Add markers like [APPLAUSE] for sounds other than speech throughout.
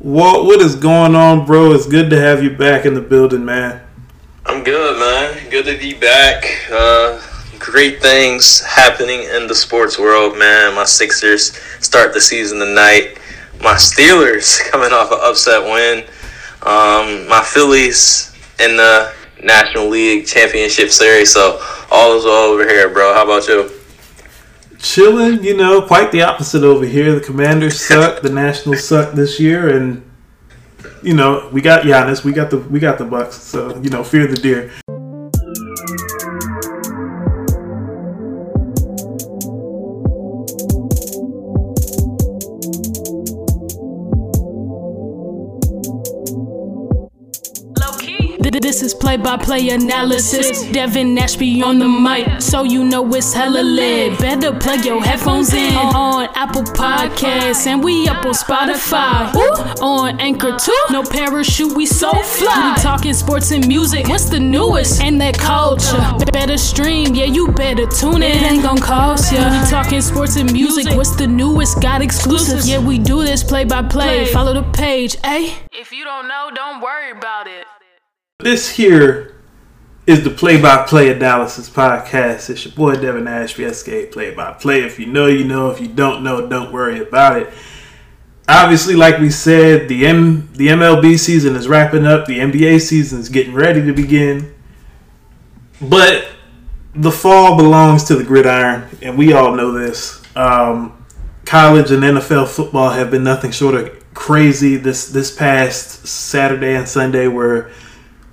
Walt, what is going on, bro? It's good to have you back in the building, man. I'm good, man. Good to be back. Uh, great things happening in the sports world, man. My Sixers start the season tonight. My Steelers [LAUGHS] coming off an upset win. Um, my Phillies in the National League Championship Series. So all is well over here, bro. How about you? Chilling, you know, quite the opposite over here. The Commanders suck. the Nationals suck this year, and you know we got Giannis. We got the we got the Bucks. So you know, fear the deer. Play by play analysis. Devin Ashby on the mic, so you know it's hella lit. Better plug your headphones in on Apple Podcasts, and we up on Spotify. Ooh, on Anchor too. No parachute, we so fly. We talking sports and music. What's the newest? And that culture. Better stream, yeah, you better tune in. It ain't gonna cost ya. We talking sports and music. What's the newest? Got exclusives. Yeah, we do this play by play. Follow the page, eh? If you don't know, don't worry about it. This here is the play by play analysis podcast. It's your boy Devin Ashby, SK play by play. If you know, you know. If you don't know, don't worry about it. Obviously, like we said, the M the MLB season is wrapping up. The NBA season is getting ready to begin. But the fall belongs to the gridiron, and we all know this. Um, college and NFL football have been nothing short of crazy. This this past Saturday and Sunday were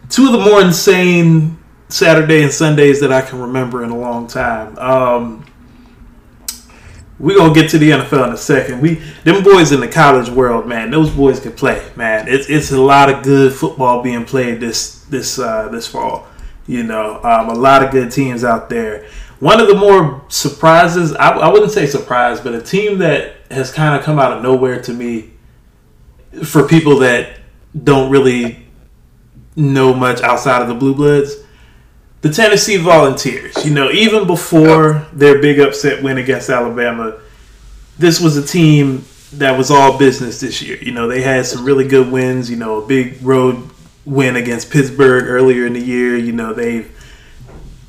two of the more insane Saturday and Sundays that I can remember in a long time. Um, we gonna get to the NFL in a second. We them boys in the college world, man. Those boys can play, man. It's it's a lot of good football being played this this uh, this fall. You know, um, a lot of good teams out there. One of the more surprises, I, I wouldn't say surprise, but a team that has kind of come out of nowhere to me for people that don't really know much outside of the Blue Bloods. The Tennessee Volunteers, you know, even before their big upset win against Alabama, this was a team that was all business this year. You know, they had some really good wins, you know, a big road win against Pittsburgh earlier in the year. You know, they've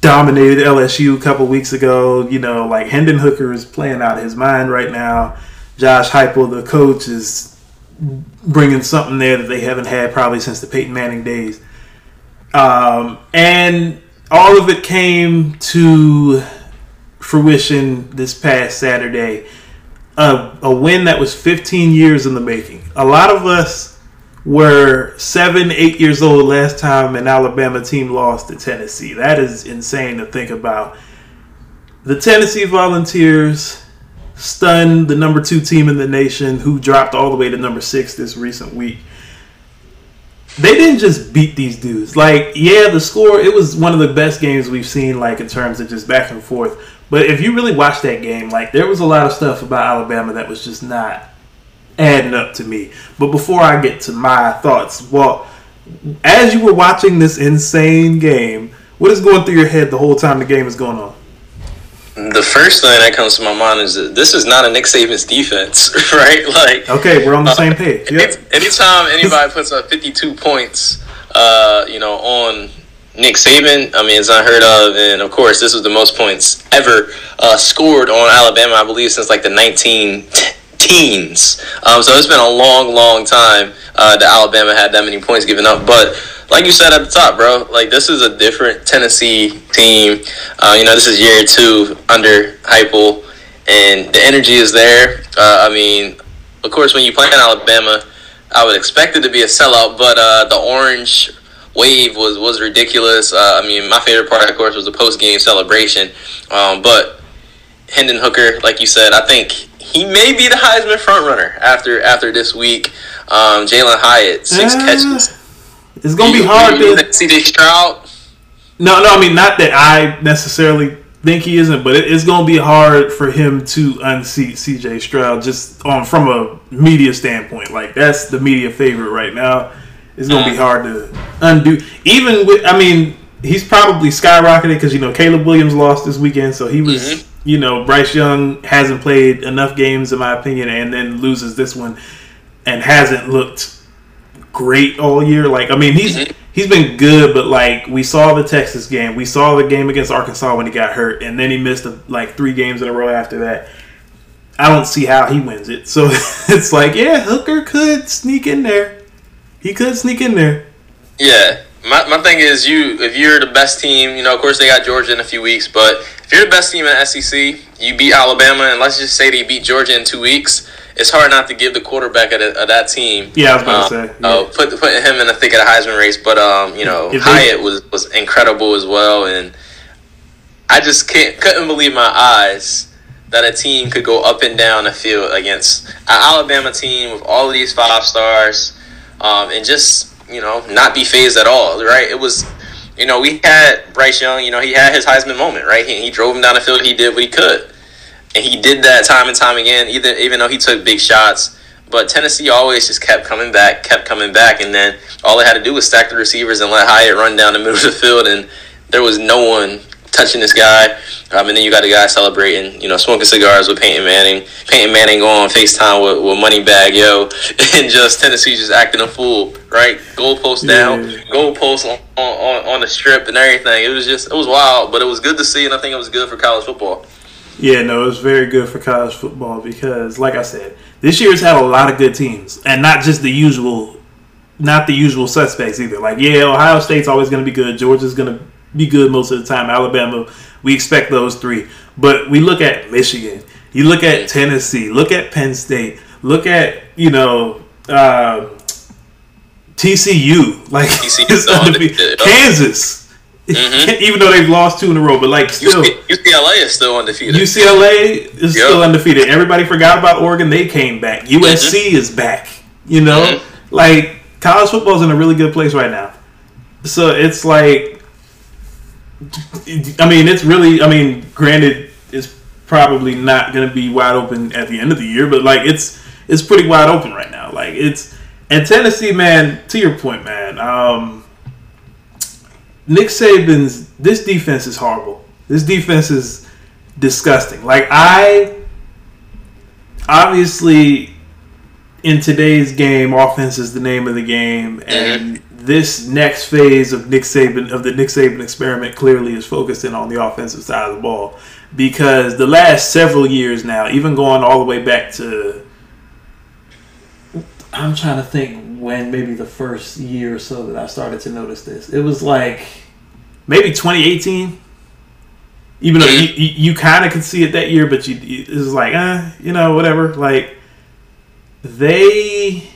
dominated LSU a couple weeks ago. You know, like Hendon Hooker is playing out of his mind right now. Josh Heupel, the coach, is bringing something there that they haven't had probably since the Peyton Manning days. Um, and all of it came to fruition this past Saturday. A, a win that was 15 years in the making. A lot of us were seven, eight years old last time an Alabama team lost to Tennessee. That is insane to think about. The Tennessee Volunteers stunned the number two team in the nation, who dropped all the way to number six this recent week. They didn't just beat these dudes. Like, yeah, the score, it was one of the best games we've seen, like, in terms of just back and forth. But if you really watch that game, like, there was a lot of stuff about Alabama that was just not adding up to me. But before I get to my thoughts, well, as you were watching this insane game, what is going through your head the whole time the game is going on? The first thing that comes to my mind is that this is not a Nick Saban's defense, [LAUGHS] right? Like, okay, we're on the uh, same page. Yep. Anytime [LAUGHS] anybody puts up 52 points, uh, you know, on Nick Saban, I mean, it's unheard of. And of course, this was the most points ever uh, scored on Alabama, I believe, since like the 19 teens. Um, so it's been a long, long time uh, that Alabama had that many points given up. But like you said at the top, bro, like this is a different Tennessee team. Uh, you know, this is year two under Heupel, and the energy is there. Uh, I mean, of course, when you play in Alabama, I would expect it to be a sellout, but uh, the orange wave was was ridiculous. Uh, I mean, my favorite part, of course, was the post game celebration. Um, but Hendon Hooker, like you said, I think he may be the Heisman frontrunner after after this week. Um, Jalin Hyatt, six catches it's gonna be hard to CJ Stroud. No, no, I mean not that I necessarily think he isn't, but it, it's gonna be hard for him to unseat CJ Stroud just on from a media standpoint. Like that's the media favorite right now. It's gonna be mm. hard to undo. Even with, I mean, he's probably skyrocketed because you know Caleb Williams lost this weekend, so he was. Mm-hmm. You know, Bryce Young hasn't played enough games, in my opinion, and then loses this one and hasn't looked great all year. Like I mean, he's mm-hmm. he's been good, but like we saw the Texas game, we saw the game against Arkansas when he got hurt, and then he missed a, like three games in a row after that. I don't see how he wins it. So [LAUGHS] it's like, yeah, Hooker could sneak in there. He could sneak in there. Yeah. My, my thing is you if you're the best team, you know, of course they got Georgia in a few weeks, but if you're the best team in the SEC, you beat Alabama and let's just say they beat Georgia in two weeks, it's hard not to give the quarterback of, of that team. Yeah, I was about um, to say. Yeah. Uh, put put him in the thick of the Heisman race, but um, you know, if Hyatt they, was was incredible as well, and I just can't couldn't believe my eyes that a team could go up and down the field against an Alabama team with all of these five stars, um, and just you know not be fazed at all. Right? It was, you know, we had Bryce Young. You know, he had his Heisman moment. Right? He, he drove him down the field. He did what he could, and he did that time and time again. Even even though he took big shots. But Tennessee always just kept coming back, kept coming back, and then all they had to do was stack the receivers and let Hyatt run down the middle of the field, and there was no one touching this guy. Um, and then you got a guy celebrating, you know, smoking cigars with Peyton Manning. Peyton Manning going on FaceTime with, with Moneybagg Yo. [LAUGHS] And just Tennessee just acting a fool, right? Goalpost down, yeah. goalpost on, on, on the strip and everything. It was just, it was wild, but it was good to see, and I think it was good for college football. Yeah, no, it was very good for college football because, like I said, this year's had a lot of good teams, and not just the usual, not the usual suspects either. Like, yeah, Ohio State's always going to be good. Georgia's going to be good most of the time. Alabama, we expect those three. But we look at Michigan, you look at Tennessee, look at Penn State, look at, you know, uh, TCU, [LAUGHS] like TCU Kansas. Mm-hmm. [LAUGHS] Even though they've lost two in a row, but like still, UCLA is still undefeated. UCLA is yep. still undefeated. Everybody forgot about Oregon; they came back. USC mm-hmm. is back. You know, mm-hmm. like college football is in a really good place right now. So it's like I mean, it's really. I mean, granted, it's probably not going to be wide open at the end of the year, but like it's it's pretty wide open right now. Like it's and Tennessee, man. To your point, man. Um, Nick Saban's this defense is horrible. This defense is disgusting. Like I obviously in today's game, offense is the name of the game, and this next phase of Nick Saban of the Nick Saban experiment clearly is focusing on the offensive side of the ball because the last several years now, even going all the way back to I'm trying to think when maybe the first year or so that I started to notice this. It was like maybe 2018. Even though you, you, you kind of could see it that year, but you it was like, uh, you know, whatever. Like they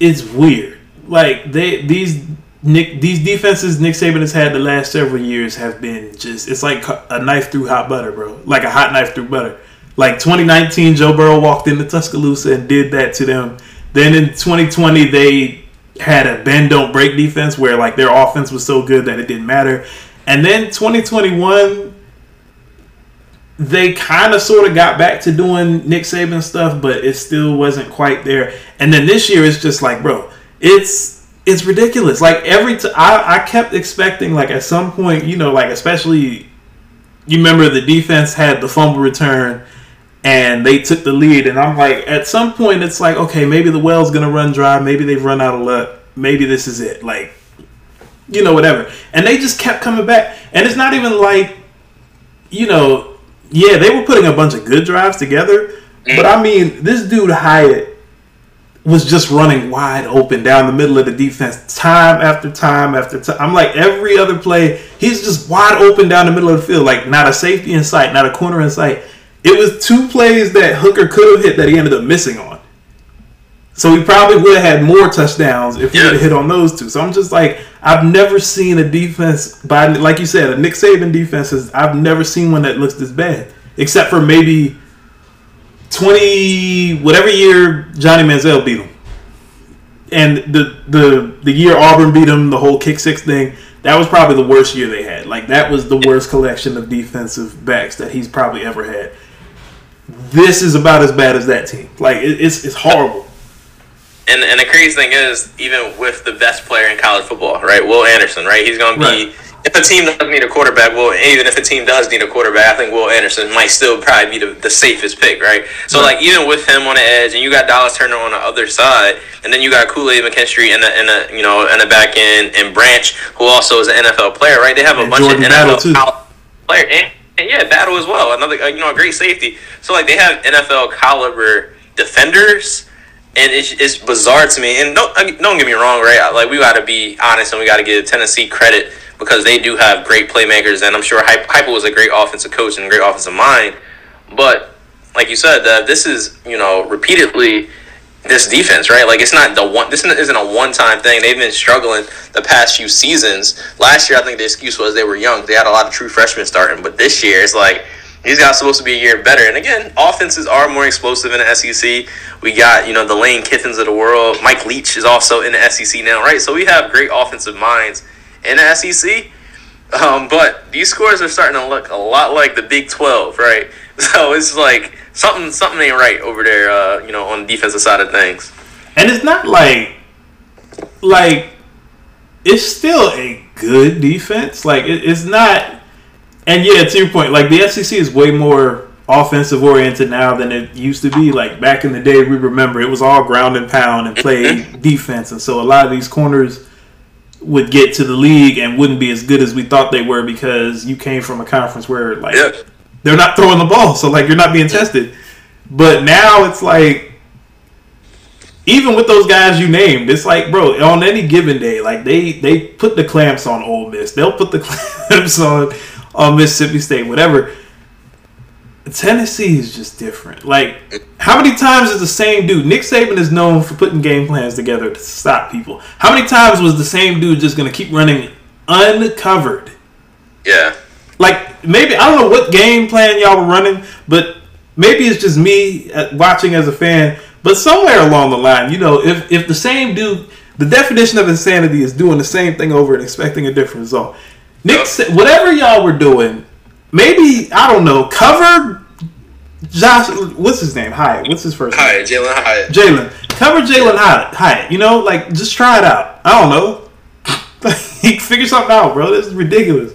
it's weird. Like they these Nick these defenses Nick Saban has had the last several years have been just it's like a knife through hot butter, bro. Like a hot knife through butter. Like 2019, Joe Burrow walked into Tuscaloosa and did that to them. Then in 2020, they had a bend don't break defense where like their offense was so good that it didn't matter. And then 2021, they kind of sort of got back to doing Nick Saban stuff, but it still wasn't quite there. And then this year, it's just like, bro, it's it's ridiculous. Like every time, I I kept expecting like at some point, you know, like especially you remember the defense had the fumble return and they took the lead, and I'm like, at some point, it's like, okay, maybe the well's gonna run dry, maybe they've run out of luck, maybe this is it, like, you know, whatever. And they just kept coming back, and it's not even like, you know yeah, they were putting a bunch of good drives together, mm. but I mean, this dude Hyatt was just running wide open down the middle of the defense time after time after time. I'm like every other play, he's just wide open down the middle of the field, like not a safety in sight, not a corner in sight. It was two plays that Hooker could have hit that he ended up missing on. So he probably would have had more touchdowns if he would have hit on those two. So I'm just like, I've never seen a defense by, like you said, a Nick Saban defense. Is, I've never seen one that looks this bad, except for maybe 20 whatever year Johnny Manziel beat him, and the the the year Auburn beat him, the whole kick six thing. That was probably the worst year they had. Like that was the worst collection of defensive backs that he's probably ever had. This is about as bad as that team. Like it, it's it's horrible. And and the crazy thing is, even with the best player in college football, right, Will Anderson, right, he's going to be. If a team doesn't need a quarterback, well, even if a team does need a quarterback, I think Will Anderson might still probably be the, the safest pick, right? So, Right. like, even with him on the edge, and you got Dallas Turner on the other side, and then you got Kool Aid McKinstry in the, in the you know in the back end, and Branch, who also is an NFL player, right? They have a And bunch Jordan of NFL player and, and yeah, battle as well. Another uh, you know a great safety. So like they have NFL caliber defenders, and it's, it's bizarre to me. And don't don't get me wrong, right? Like we got to be honest and we got to give Tennessee credit because they do have great playmakers, and I'm sure Heupel was a great offensive coach and a great offensive mind. But like you said, uh, this is you know repeatedly this defense, right? Like it's not the one. This isn't a one-time thing. They've been struggling the past few seasons. Last year, I think the excuse was they were young. They had a lot of true freshmen starting, but this year it's like these guys supposed to be a year better. And again, offenses are more explosive in the SEC. We got you know the Lane Kiffins of the world. Mike Leach is also in the SEC now, right? So we have great offensive minds in the SEC. Um, but these scores are starting to look a lot like the Big Twelve, right? [LAUGHS] So it's like something something ain't right over there, uh, you know, on the defensive side of things. And it's not like like it's still a good defense. Like it, it's not. And yeah, to your point, like the SEC is way more offensive oriented now than it used to be. Like back in the day, we remember it was all ground and pound and play [LAUGHS] defense, and so a lot of these corners would get to the league and wouldn't be as good as we thought they were because you came from a conference where like Yeah. they're not throwing the ball, [LAUGHS] so like you're not being tested. But now it's like even with those guys you named, it's like, bro, on any given day, like they they put the clamps on Ole Miss, they'll put the [LAUGHS] clamps on on Mississippi State, whatever. Tennessee is just different. Like, how many times is the same dude? Nick Saban is known for putting game plans together to stop people. How many times was the same dude just going to keep running uncovered? Yeah. like maybe I don't know what game plan y'all were running, but maybe it's just me uh, watching as a fan. But somewhere along the line, you know, if if the same dude, the definition of insanity is doing the same thing over and expecting a different result. Nick, said, whatever y'all were doing, maybe I don't know, cover Josh. What's his name? Hyatt. What's his first name? Hi, Jalin Hyatt. Jalen. Cover Jalin Hyatt. Hyatt. You know, like just try it out. I don't know. [LAUGHS] Figure something out, bro. This is ridiculous.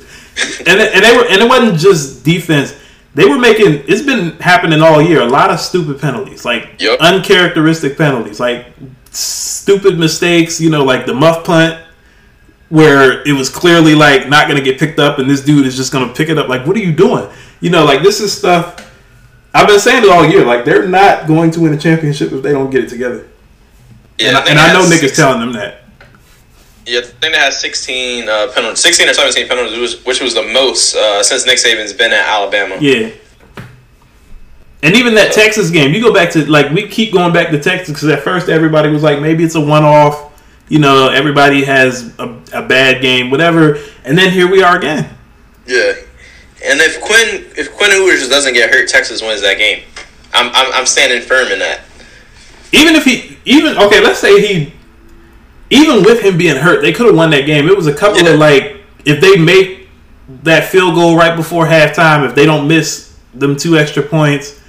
And it- and they were and it wasn't just defense. They were making. It's been happening all year. A lot of stupid penalties, like Yep. uncharacteristic penalties, like stupid mistakes. You know, like the muff punt. Where it was clearly like not gonna get picked up, and this dude is just gonna pick it up. Like, what are you doing? You know, like this is stuff. I've been saying it all year. Like they're not going to win a championship if they don't get it together. Yeah, and, I, and I know Nick is telling them that. Yeah, I think they has 16 uh, penalties, 16 or 17 penalties, which was, which was the most uh, since Nick Saban's been at Alabama. Yeah. And even that Texas game, you go back to like we keep going back to Texas because at first everybody was like maybe it's a one off, you know, everybody has a, a bad game, whatever, and then here we are again. Yeah. And if Quinn if Quinn Ewers doesn't get hurt, Texas wins that game. I'm I'm, I'm standing firm in that. Even if he, even okay, let's say he, even with him being hurt, they could have won that game. It was a couple Yeah. of like if they make that field goal right before halftime, if they don't miss them two extra points,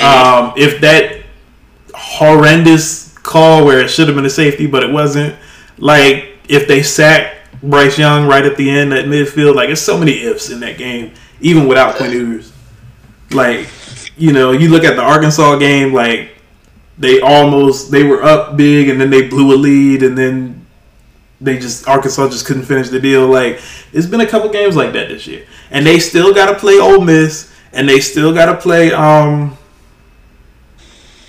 um, if that horrendous call where it should have been a safety but it wasn't, like if they sack Bryce Young right at the end at midfield, like it's so many ifs in that game, even without Quinn Ewers. Like, you know, you look at the Arkansas game, like they almost they were up big and then they blew a lead and then they just Arkansas just couldn't finish the deal. Like it's been a couple games like that this year, and they still got to play Ole Miss, and they still got to play. Um,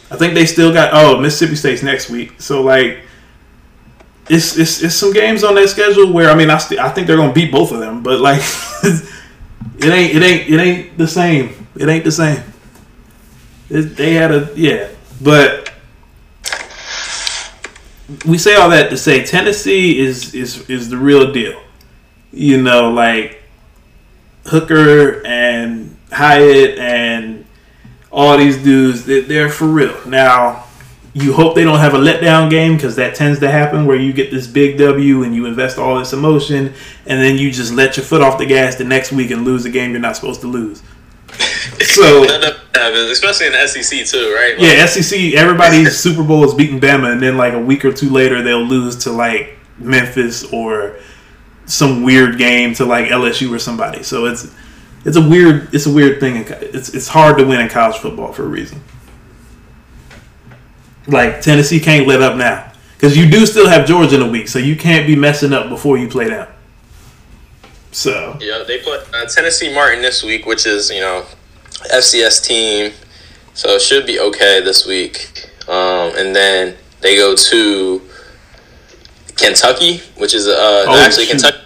I think they still got oh Mississippi State's next week. So like, it's it's, it's some games on that schedule where I mean I st- I think they're gonna beat both of them, but like [LAUGHS] it ain't it ain't it ain't the same. It ain't the same. It, they had a yeah, but we say all that to say Tennessee is is is the real deal. You know, like Hooker and Hyatt and all these dudes, they- they're for real. Now, you hope they don't have a letdown game because that tends to happen where you get this big W and you invest all this emotion and then you just let your foot off the gas the next week and lose a game you're not supposed to lose. [LAUGHS] So especially in the SEC too, right? Like, yeah, SEC. Everybody's [LAUGHS] Super Bowl is beating Bama, and then like a week or two later, they'll lose to like Memphis or some weird game to like LSU or somebody. So it's it's a weird it's a weird thing. It's it's hard to win in college football for a reason. Like Tennessee can't let up now because you do still have Georgia in a week, so you can't be messing up before you play them. So yeah, they put uh, Tennessee Martin this week, which is you know FCS team, so it should be okay this week. Um, and then they go to Kentucky, which is uh, oh, actually shoot. Kentucky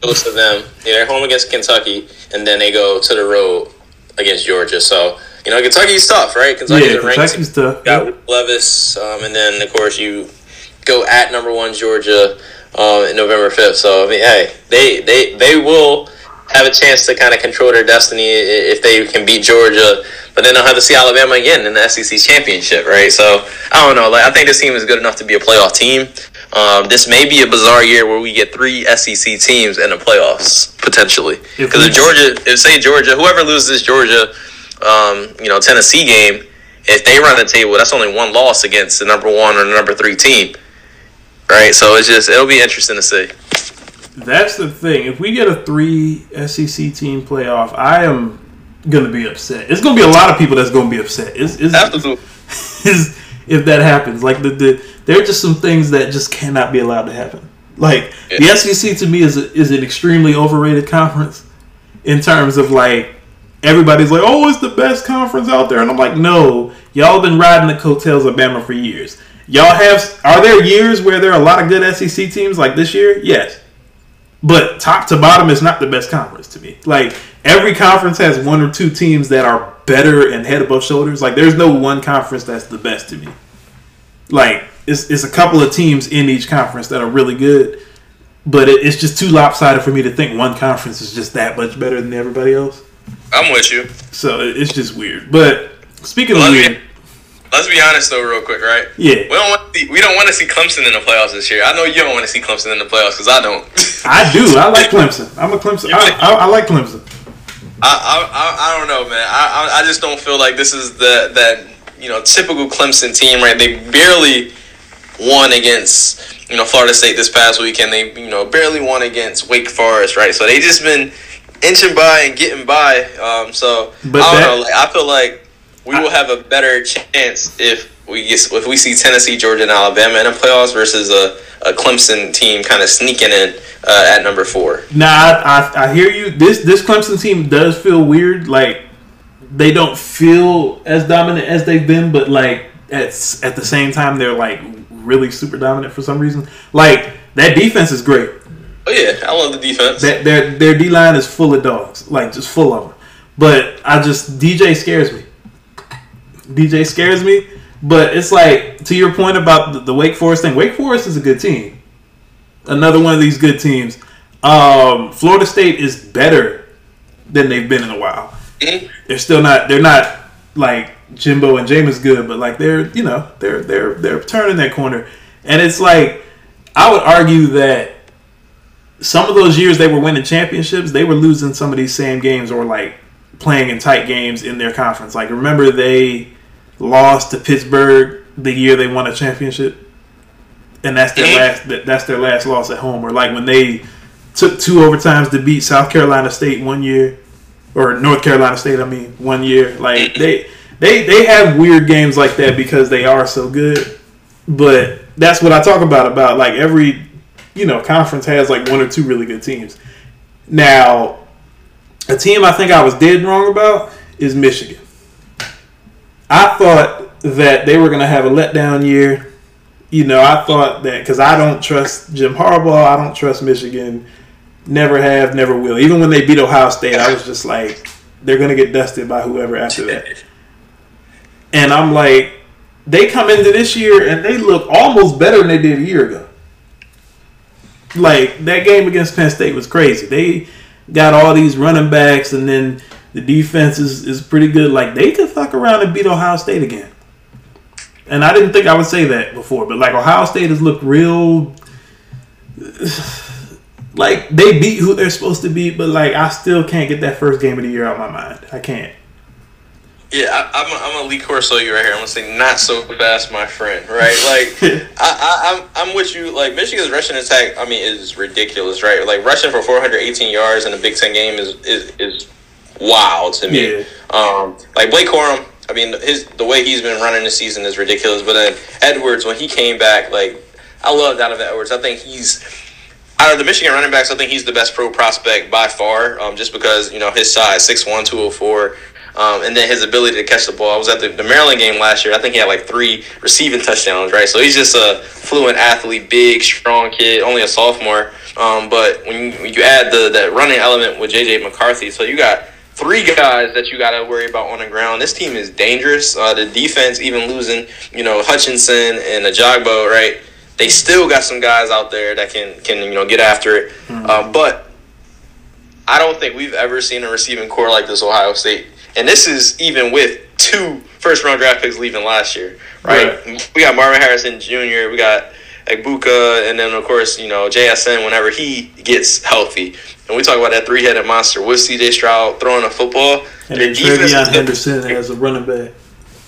goes to them. Yeah, they're home against Kentucky, and then they go to the road against Georgia. So you know Kentucky's tough, right? Kentucky's yeah, Kentucky's tough. Got yep. Levis, um, and then of course you go at number one Georgia um, November fifth. So I mean, hey, they they they will have a chance to kind of control their destiny if they can beat Georgia. But then they'll have to see Alabama again in the SEC championship, right? So I don't know. Like I think this team is good enough to be a playoff team. Um, this may be a bizarre year where we get three SEC teams in the playoffs potentially. Because if, if Georgia, if say Georgia, whoever loses Georgia, um, you know Tennessee game, if they run the table, that's only one loss against the number one or the number three team right? So it's just it'll be interesting to see. That's the thing. If we get a three SEC team playoff, I am gonna be upset. It's gonna be a lot of people that's gonna be upset. It's, it's, Absolutely. [LAUGHS] It's, if that happens, like the, the there are just some things that just cannot be allowed to happen. Like yeah. the SEC to me is a, is an extremely overrated conference in terms of like everybody's like, oh, it's the best conference out there, and I'm like, no, y'all been riding the coattails of Bama for years. Y'all have are there years where there are a lot of good SEC teams like this year? Yes. But top to bottom is not the best conference to me. Like every conference has one or two teams that are better and head above shoulders. Like there's no one conference that's the best to me. Like it's, it's a couple of teams in each conference that are really good, but it, it's just too lopsided for me to think one conference is just that much better than everybody else. I'm with you. So it's just weird. But speaking of weird, Let's be honest though, real quick, right? Yeah. We don't want to see, we don't want to see Clemson in the playoffs this year. I know you don't want to see Clemson in the playoffs because I don't. [LAUGHS] I do. I like Clemson. I'm a Clemson. I, I, I like Clemson. I, I, I don't know, man. I, I just don't feel like this is the that you know typical Clemson team, right? They barely won against you know Florida State this past weekend. They you know barely won against Wake Forest, right? So they just been inching by and getting by. Um, so but I don't that, know. Like I feel like we will have a better chance if we get, if we see Tennessee, Georgia, and Alabama in the playoffs versus a, a Clemson team kind of sneaking in uh, at number four. Nah, I, I, I hear you. This this Clemson team does feel weird. Like they don't feel as dominant as they've been, but like at at the same time they're like really super dominant for some reason. Like that defense is great. Oh yeah, I love the defense. That their their D line is full of dogs, like just full of them. But I just DJ scares me. DJ scares me. But it's like to your point about the, the, Wake Forest thing. Wake Forest is a good team. Another one of these good teams. Um, Florida State is better than they've been in a while. Mm-hmm. They're still not. They're not like Jimbo and Jameis good, but like they're you know they're they're they're turning that corner. And it's like I would argue that some of those years they were winning championships, they were losing some of these same games or like playing in tight games in their conference. Like remember they lost to Pittsburgh the year they won a championship, and that's their last. That's their last loss at home. Or like when they took two overtimes to beat South Carolina State one year, or North Carolina State. I mean, one year. Like they they they have weird games like that because they are so good. But that's what I talk about. About like every you know conference has like one or two really good teams. Now, a team I think I was dead wrong about is Michigan. I thought that they were going to have a letdown year. You know, I thought that because I don't trust Jim Harbaugh, I don't trust Michigan. Never have, never will. Even when they beat Ohio State, I was just like, they're going to get dusted by whoever after that. And I'm like, they come into this year and they look almost better than they did a year ago. Like that game against Penn State was crazy. They got all these running backs, and then the defense is, is pretty good. Like they could fuck around and beat Ohio State again. And I didn't think I would say that before, but like Ohio State has looked real [SIGHS] like they beat who they're supposed to beat, but like I still can't get that first game of the year out of my mind. I can't. Yeah, I, am a, I'm a Lee Corso you right here. I'm gonna say not so fast, my friend. Right? Like, [LAUGHS] I, I, I'm I'm with you. Like Michigan's rushing attack, I mean, is ridiculous, right? Like rushing for 418 yards in a Big Ten game is is is wild to me. Yeah. Um, like Blake Corum, I mean, his the way he's been running the season is ridiculous. But then Edwards, when he came back, like I love Donovan Edwards. I think he's out of the Michigan running backs. I think he's the best pro prospect by far, um, just because you know his size, 6'1", 204. Um, and then his ability to catch the ball. I was at the, the, Maryland game last year. I think he had like three receiving touchdowns, right? So he's just a fluent athlete, big, strong kid, only a sophomore. Um, but when you, when you add the, the running element with J.J. McCarthy, so you got three guys that you got to worry about on the ground. This team is dangerous. Uh, the defense, even losing, you know, Hutchinson and Ojabo, right? They still got some guys out there that can can you know get after it. Mm-hmm. Uh, but I don't think we've ever seen a receiving corps like this Ohio State, and this is even with two first round draft picks leaving last year, right? right. We got Marvin Harrison Jr. We got Egbuka, and then of course you know JSN whenever he gets healthy. And we talk about that three headed monster with CJ Stroud throwing a football. And then TreVeyon Henderson as a running back.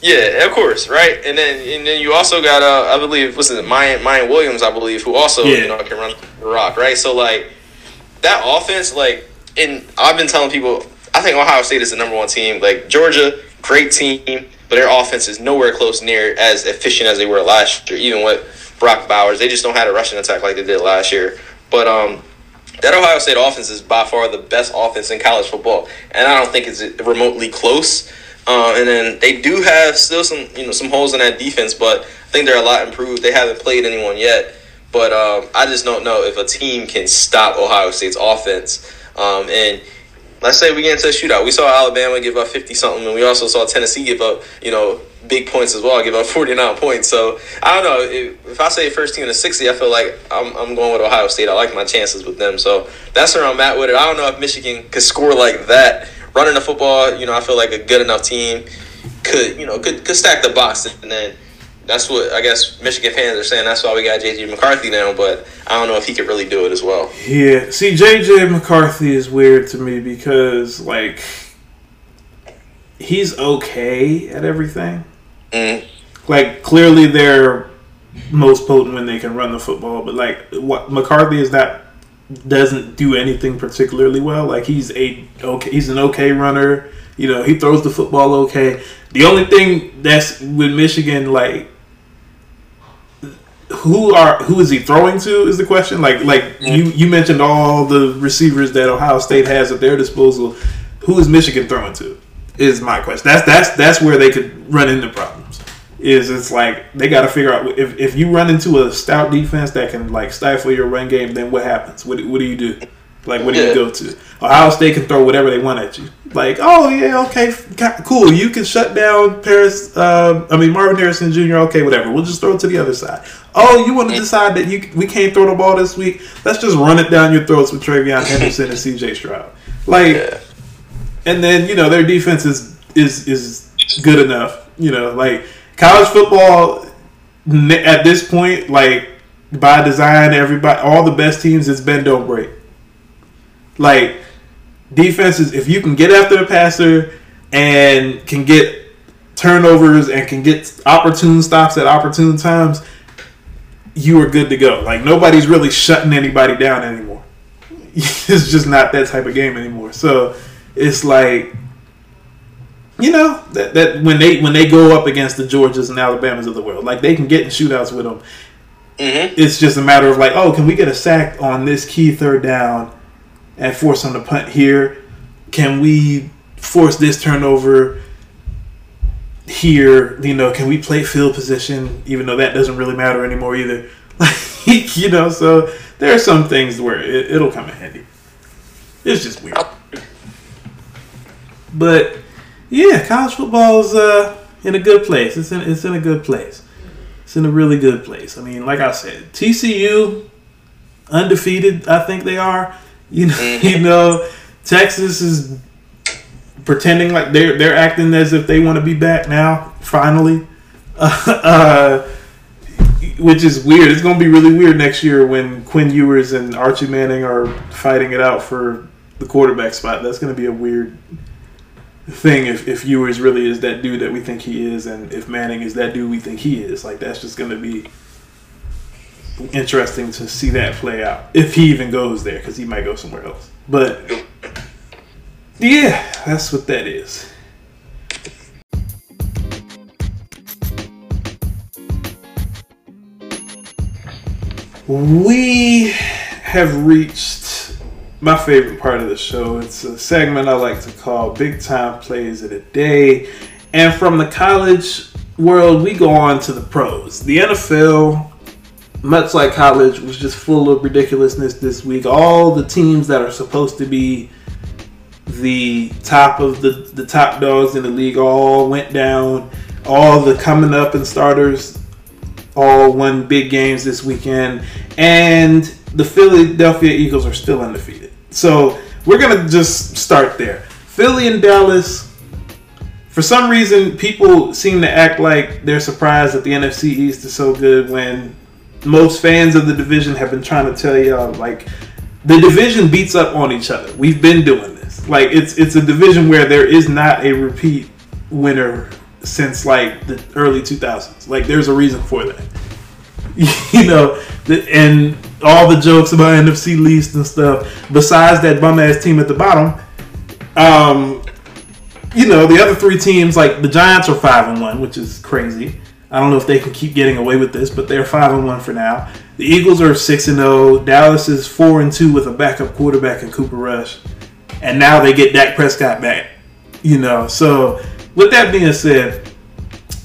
Yeah, of course, right. And then and then you also got uh, I believe what's it, Miyan Miyan Williams, I believe, who also yeah. you know can run the rock, right? So like that offense, like, and I've been telling people, I think Ohio State is the number one team. Like Georgia, great team, but their offense is nowhere close near as efficient as they were last year. Even with Brock Bowers, they just don't have a rushing attack like they did last year. But um, that Ohio State offense is by far the best offense in college football, and I don't think it's remotely close. Uh, and then they do have still some you know some holes in that defense, but I think they're a lot improved. They haven't played anyone yet, but um, I just don't know if a team can stop Ohio State's offense. Um, and let's say we get into a shootout. We saw Alabama give up fifty something, and we also saw Tennessee give up you know big points as well. Give up [LAUGHS] 49 points. So I don't know. If, if I say first team to 60, I feel like I'm, I'm going with Ohio State. I like my chances with them. So that's where I'm at with it. I don't know if Michigan could score like that. Running the football, you know, I feel like a good enough team could, you know, could, could stack the box. And then that's what I guess Michigan fans are saying. That's why we got JJ McCarthy now, but I don't know if he could really do it as well. Yeah. See, JJ McCarthy is weird to me because, like, he's okay at everything Mm. Like clearly they're most potent when they can run the football, but like what McCarthy is that doesn't do anything particularly well. Like he's a okay, he's an okay runner. You know, he throws the football okay. The only thing that's with Michigan, like who are who is he throwing to is the question. Like like you you mentioned all the receivers that Ohio State has at their disposal. Who is Michigan throwing to? Is my question. That's that's that's where they could run into problems is it's like they got to figure out if, if you run into a stout defense that can like stifle your run game, then what happens? What, what do you do? Like, what do you go to? Ohio State can throw whatever they want at you. Like, oh yeah, okay, cool. You can shut down Paris. Uh, I mean Marvin Harrison Jr. Okay, whatever. We'll just throw it to the other side. Oh, you want to decide that you we can't throw the ball this week? Let's just run it down your throats with TreVeyon Henderson and C.J. Stroud. Like, and then you know their defense is is is good enough. You know, like college football at this point, like by design, everybody, all the best teams, it's bend don't break. Like defenses, if you can get after the passer and can get turnovers and can get opportune stops at opportune times, you are good to go. Like nobody's really shutting anybody down anymore. [LAUGHS] it's just not that type of game anymore. So it's like you know that, that when they when they go up against the Georgias and Alabamas of the world, like they can get in shootouts with them. Mm-hmm. It's just a matter of like, oh, can we get a sack on this key third down and force them to punt here? Can we force this turnover here? You know, can we play field position even though that doesn't really matter anymore either? [LAUGHS] Like, you know, so there are some things where it, it'll come in handy. It's just weird, but yeah, college football is uh, in a good place. It's in it's in a good place. It's in a really good place. I mean, like I said, TCU undefeated. I think they are. You know, mm-hmm. [LAUGHS] you know, Texas is pretending like they're they're acting as if they want to be back now. Finally, [LAUGHS] uh, which is weird. It's going to be really weird next year when Quinn Ewers and Archie Manning are fighting it out for the quarterback spot. That's going to be a weird thing if, if Ewers really is that dude that we think he is, and if Manning is that dude we think he is. Like that's just going to be interesting to see that play out if he even goes there because he might go somewhere else. But yeah, that's what that is. We have reached my favorite part of the show. It's a segment I like to call Big Time Plays of the Day. And from the college world, we go on to the pros. The NFL, much like college, was just full of ridiculousness this week. All the teams that are supposed to be the top of the, the top dogs in the league all went down. All the coming up and starters all won big games this weekend, and the Philadelphia Eagles are still undefeated. So we're gonna just start there. Philly and Dallas. For some reason, people seem to act like they're surprised that the NFC East is so good when most fans of the division have been trying to tell y'all like the division beats up on each other. We've been doing this. Like it's it's a division where there is not a repeat winner since like the early 2000s. Like there's a reason for that. [LAUGHS] you know, and all the jokes about NFC least and stuff. Besides that bum ass team at the bottom, um, you know, the other three teams like the Giants are five and one, which is crazy. I don't know if they can keep getting away with this, but they're five and one for now. The Eagles are six and zero. Dallas is four and two with a backup quarterback in Cooper Rush, and now they get Dak Prescott back. You know, so with that being said,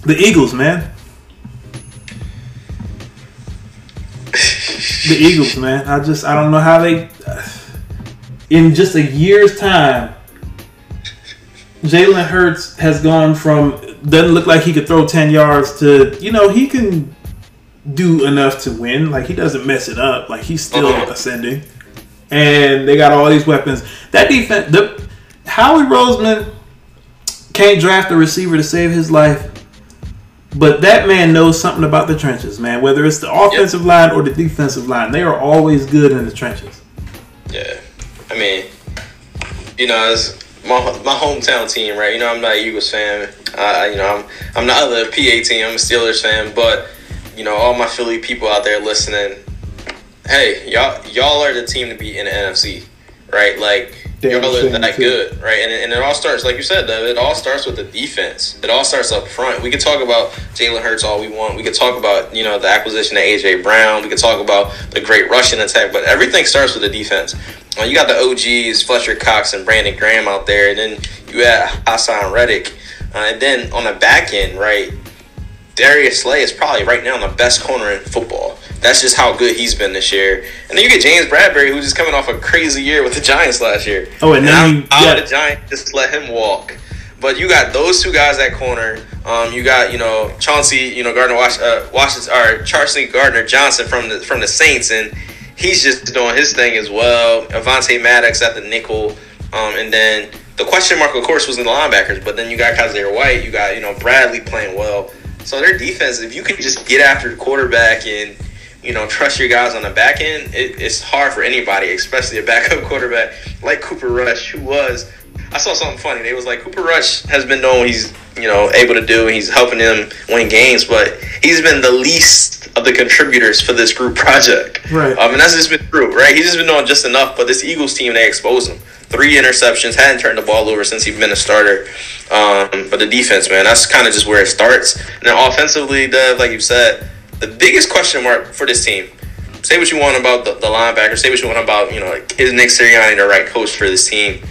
the Eagles, man. the Eagles, man. I just I don't know how they in just a year's time. Jalen Hurts has gone from doesn't look like he could throw ten yards to you know he can do enough to win. Like he doesn't mess it up. Like he's still uh-huh. ascending, and they got all these weapons. That defense, the Howie Roseman can't draft a receiver to save his life. But that man knows something about the trenches, man. Whether it's the offensive yep. line or the defensive line, they are always good in the trenches. Yeah, I mean, you know, it's my my hometown team, right? You know, I'm not a Eagles fan. Uh, you know, I'm I'm not the PA team. I'm a Steelers fan, but you know, all my Philly people out there listening, hey, y'all y'all are the team to be in the NFC, right? Like y'all that good, right? And, and it all starts, like you said, though, it all starts with the defense. It all starts up front. We could talk about Jalen Hurts all we want. We could talk about, you know, the acquisition of A.J. Brown. We could talk about the great rushing attack, but everything starts with the defense. Uh, you got the OGs, Fletcher Cox and Brandon Graham out there, and then you add Haason Reddick. Uh, and then on the back end, right, Darius Slay is probably right now on the best corner in football. That's just how good he's been this year. And then you get James Bradberry, who's just coming off a crazy year with the Giants last year. Oh, and, and then you, yeah. the Giants just let him walk. But you got those two guys at corner. Um, you got you know Chauncey, you know Gardner Wash, uh, Washington, or Charlie Gardner Johnson from the from the Saints, and he's just doing his thing as well. Avonte Maddox at the nickel, um, and then the question mark, of course, was in the linebackers. But then you got Kyzir White, you got you know Bradley playing well. So their defense, if you can just get after the quarterback and you know, trust your guys on the back end, it, it's hard for anybody, especially a backup [LAUGHS] quarterback like Cooper Rush, who was. I saw something funny. They was like Cooper Rush has been doing he's you know able to do. He's helping them win games, but he's been the least of the contributors for this group [LAUGHS] project. Right. Um, mean that's just been true, right? He's just been doing just enough. But this Eagles team, they exposed him. Three interceptions, hadn't turned the ball over since he's been a starter. Um, but the defense, man, that's kind of just where it starts. And then offensively, Dev, like you said the biggest question mark for this team. Say what you want about the, the linebacker. Say what you want about you know like, is Nick Sirianni the right coach for this team?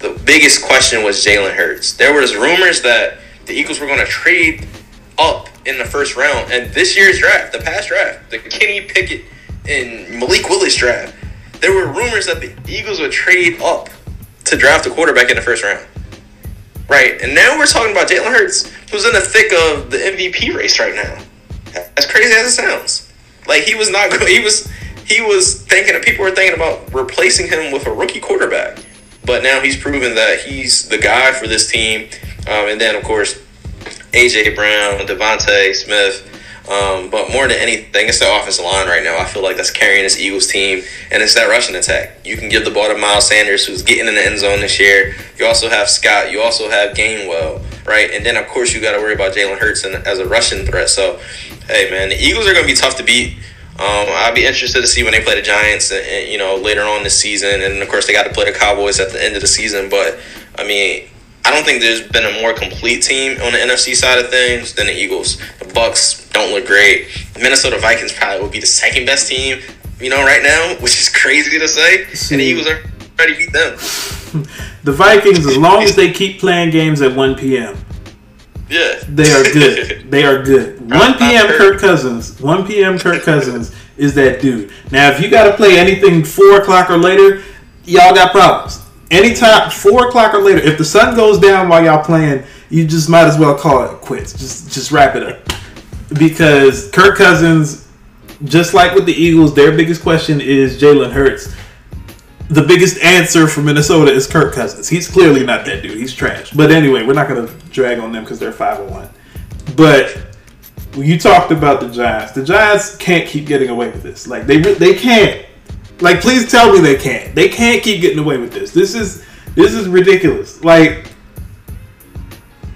The biggest question was Jalen Hurts. There was rumors that the Eagles were going to trade up in the first round, and this year's draft, the past draft, the Kenny Pickett and Malik Willis draft, there were rumors that the Eagles would trade up to draft a quarterback in the first round. Right, and now we're talking about Jalen Hurts, who's in the thick of the MVP race right now as crazy as it sounds. Like he was not [LAUGHS] he was he was thinking people were thinking about replacing him with a rookie quarterback. But now he's proven that he's the guy for this team. Um, and then of course AJ Brown, DeVonta Smith. Um, but more than anything, it's the offensive line right now. I feel like that's carrying this Eagles team, and it's that rushing attack. You can give the ball to Miles Sanders, who's getting in the end zone this year. You also have Scott. You also have Gainwell, right? And then of course you got to worry about Jalen Hurts and, as a rushing threat. So, hey man, the Eagles are going to be tough to beat. Um, I'd be interested to see when they play the Giants, and, and, you know, later on this season, and of course they got to play the Cowboys at the end of the season. But I mean, I don't think there's been a more complete team on the NFC side of things than the Eagles. The Bucs don't look great. Minnesota Vikings probably will be the second best team, you know, right now, [LAUGHS] which is crazy to say. And the Eagles are ready to beat them. [LAUGHS] the Vikings, as long as they keep playing games at 1 p.m., yeah, they are good. [LAUGHS] they are good. 1 p.m. Kirk Cousins. 1 p.m. Kirk Cousins is that dude. Now, if you got to play anything four o'clock or later, y'all got problems. Anytime four o'clock or later, if the sun goes down while y'all playing, you just might as well call it quits. Just just wrap it up because Kirk Cousins, just like with the Eagles, their biggest question is Jalen Hurts. The biggest answer for Minnesota is Kirk Cousins. He's clearly not that dude. He's trash. But anyway, we're not going to drag on them because they're five and one. But you talked about the Giants. The Giants can't keep getting away with this. Like they they can't. Like please tell me they can't. They can't keep getting away with this. This is this is ridiculous. Like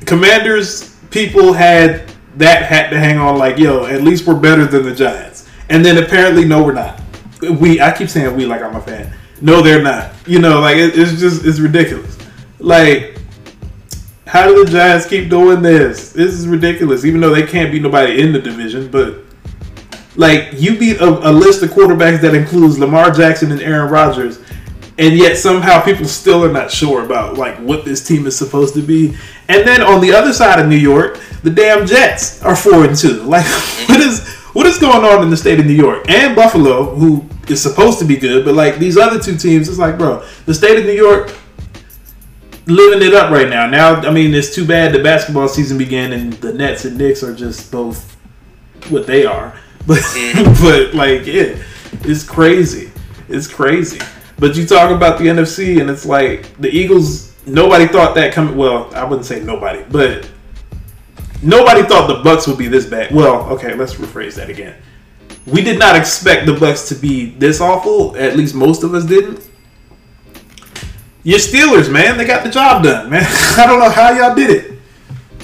Commanders people had that hat to hang on like, yo, at least we're better than the Giants. And then apparently no we're not. We I keep saying we like I'm a fan. No, they're not. You know, like it, it's just it's ridiculous. Like how do the Giants keep doing this? This is ridiculous. Even though they can't beat nobody in the division, but like you beat a, a, list of quarterbacks that includes Lamar Jackson and Aaron Rodgers, and yet somehow people still are not sure about like what this team is supposed to be. And then on the other side of New York, the damn Jets are four and two. [LAUGHS] Like what is what is going on in the state of New York and Buffalo, who is supposed to be good, but like these other two teams, it's like, bro, the state of New York living it up right now. Now, I mean, it's too bad the basketball season began and the Nets and Knicks are just both what they are. But mm-hmm. [LAUGHS] but like, yeah, it's crazy. It's crazy. But you talk about the NFC and it's like the Eagles. Nobody thought that coming. Well, I wouldn't say nobody, but nobody thought the Bucs would be this bad. Well, okay, let's rephrase that again. We did not expect the Bucs to be this awful. At least most of us didn't. Your Steelers, man, they got the job done, man. [LAUGHS] I don't know how y'all did it.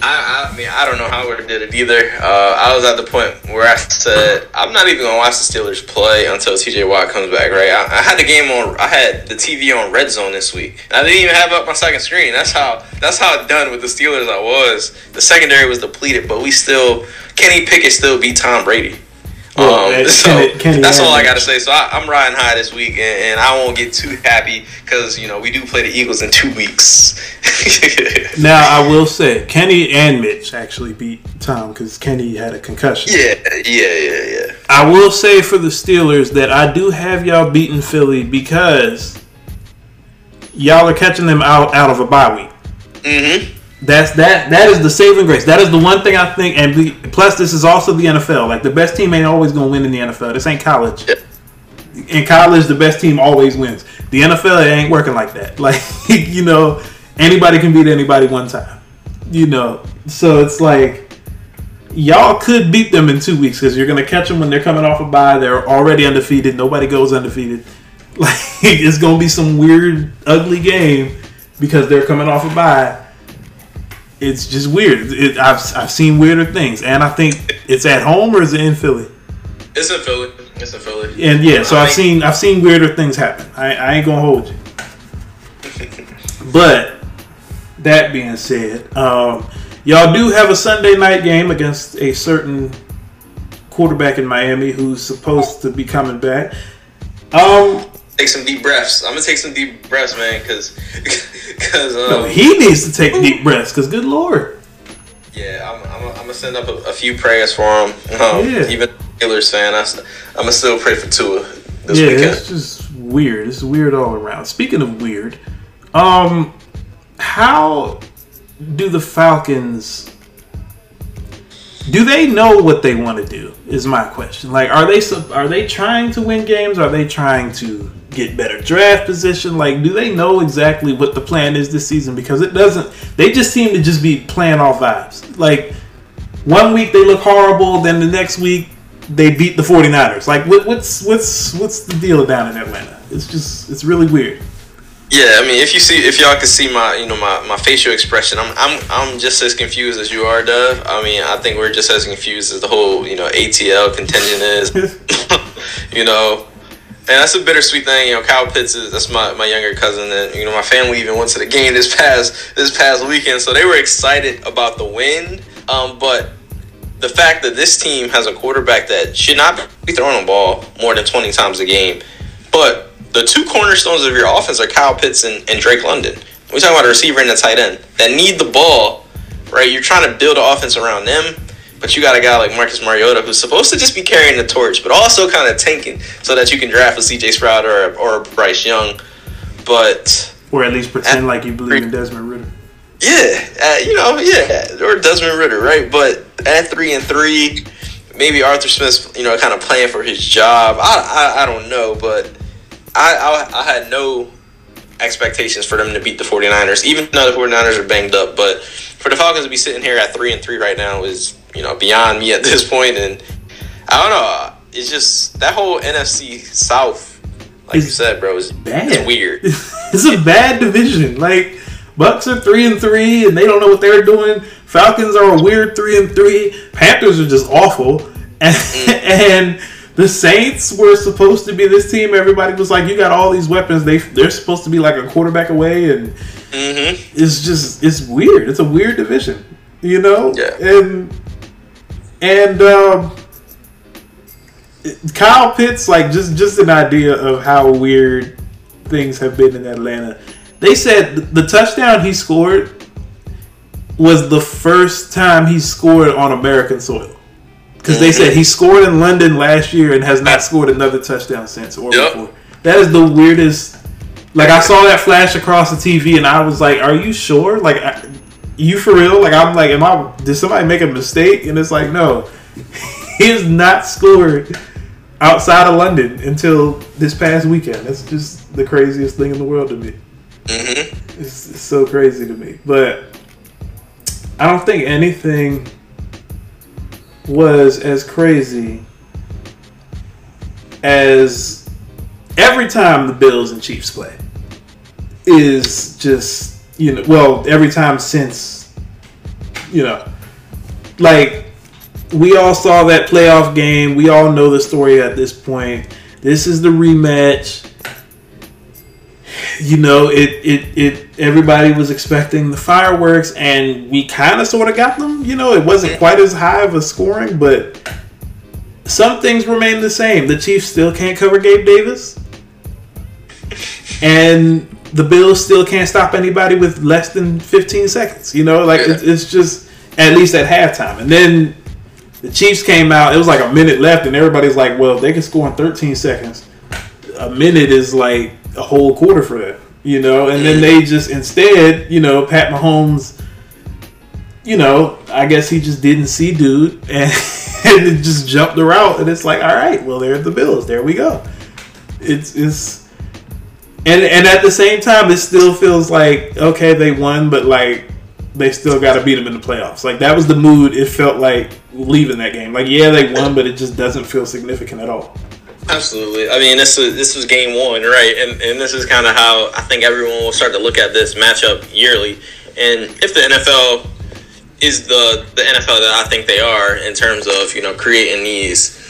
I, I mean, I don't know how have did it either. Uh, I was at the point where I said, I'm not even gonna watch the Steelers play until TJ Watt comes back. Right? I, I, had the game on. I had the TV on Red Zone this week. I didn't even have up my second screen. That's how. That's how done with the Steelers I was. The secondary was depleted, but we still. Kenny Pickett still beat Tom Brady. Well, um, so Kenny, Kenny that's all I got to say. So I, am riding high this week, and, and, I won't get too happy because you know we do play the Eagles in two weeks. [LAUGHS] now I will say Kenny and Mitch actually beat Tom because Kenny had a concussion. Yeah, yeah, yeah, yeah. I will say for the Steelers that I do have y'all beating Philly because y'all are catching them out out of a bye week. Mm-hmm. That's that. That is the saving grace. That is the one thing I think. And the, plus, this is also the NFL. Like the best team ain't always gonna win in the NFL. This ain't college. In college, the best team always wins. The NFL, it ain't working like that. [LAUGHS] Like you know, anybody can beat anybody one time. You know, so it's like y'all could beat them in two weeks because you're gonna catch them when they're coming off a bye. They're already undefeated. Nobody goes undefeated. [LAUGHS] Like it's gonna be some weird, ugly game because they're coming off a bye it's just weird. It, I've I've seen weirder things, and I think it's at home or is it in Philly? It's in Philly. It's in Philly. And yeah, so I have seen I've seen weirder things happen. I, I ain't gonna hold you. [LAUGHS] but that being said, um, y'all do have a Sunday night game against a certain quarterback in Miami who's supposed to be coming back. Um, take some deep breaths. I'm gonna take some deep breaths, man, because because [LAUGHS] um, no, he needs to take deep breaths. Because good lord. Yeah, I'm, I'm, I'm gonna send up a, a, few prayers for him. Um, yeah. Even Steelers fan, I, I'm gonna still pray for Tua this yeah, weekend. it's just weird. It's weird all around. Speaking of weird, um, how do the Falcons? Do they know what they want to do? Is my question. Like, are they are they trying to win games? Are they trying to get better draft position? Like, do they know exactly what the plan is this season? Because it doesn't. They just seem to just be playing off vibes. Like, one week they look horrible, then the next week they beat the 49ers. Like what, what's what's what's the deal down in Atlanta? It's just it's really weird. Yeah, I mean, if you see, if y'all can see my, you know, my, my facial expression, I'm, I'm, I'm just as confused as you are, Dove. I mean, I think we're just as confused as the whole, you know, ATL contingent is. [LAUGHS] [LAUGHS] you know, and that's a bittersweet thing. You know, Kyle Pitts is that's my, my younger cousin, and you know, my family even went to the game this past this past weekend, so they were excited about the win. Um, but the fact that this team has a quarterback that should not be throwing the ball more than twenty times a game, but the two cornerstones of your offense are Kyle Pitts and, and Drake London. We're talking about a receiver and a tight end that need the ball, right? You're trying to build an offense around them, but you got a guy like Marcus Mariota who's supposed to just be carrying the torch, but also kind of tanking so that you can draft a CJ Stroud or, or Bryce Young. But or at least pretend at, like you believe in Desmond Ridder. Yeah, uh, you know, yeah, or Desmond Ridder, right? But at three and three, maybe Arthur Smith's, you know, kind of playing for his job. I, I, I don't know, but I, I, I had no expectations for them to beat the 49ers, even though the 49ers are banged up. But for the Falcons to be sitting here at three and three right now is, you know, beyond me at [LAUGHS] this. And I don't know. It's just that whole NFC South, like it's you said, bro, is bad. It's weird. [LAUGHS] it's a bad division. Like Bucs are three and three, and they don't know what they're doing. Falcons are a weird three and three. Panthers are just awful, and, [LAUGHS] mm. and the Saints were supposed to be this team. Everybody was like, "You got all these weapons. They they're supposed to be like a quarterback away." And mm-hmm. it's just it's weird. It's a weird division, you know. Yeah. And and um, Kyle Pitts, like just just an idea of how weird things have been in Atlanta. They said the touchdown he scored was the first time he scored on American soil. Because they said he scored in London last year and has not scored another touchdown since or yep. before. That is the weirdest. Like I saw that flash across the TV and I was like, "Are you sure? Like, you for real? Like, I'm like, am I? Did somebody make a mistake?" And it's like, no, [LAUGHS] he has not scored outside of London until this past weekend. That's just the craziest thing in the world to me. Mm-hmm. It's, it's so crazy to me, but I don't think anything was as crazy as every time the Bills and Chiefs play is just you know well every time since you know like we all saw that playoff game. We all know the story at this point. This is the rematch. You know, it, it, it, everybody was expecting the fireworks, and we kind of sort of got them. You know, it wasn't quite as high of a scoring, but some things remain the same. The Chiefs still can't cover Gabe Davis, and the Bills still can't stop anybody with less than 15 seconds. You know, like it's, it's just at least at halftime, and then the Chiefs came out. It was like a minute left, and everybody's like, "Well, they can score in 13 seconds." A minute is like a whole quarter for that, you know. And then they just instead, you know, Pat Mahomes, you know, I guess he just didn't see dude and, [LAUGHS] and it just jumped the route, and it's like, all right, well, there's the Bills. There we go. It's it's and and at the same time, it still feels like okay, they won, but like they still got to beat them in the playoffs. Like that was the mood. It felt like leaving that game. Like yeah, they won, but it just doesn't feel significant at all. Absolutely. I mean, this was this was game one, right? And and this is kind of how I think everyone will start to look at this matchup yearly. And if the NFL is the the NFL that I think they are in terms of you know creating these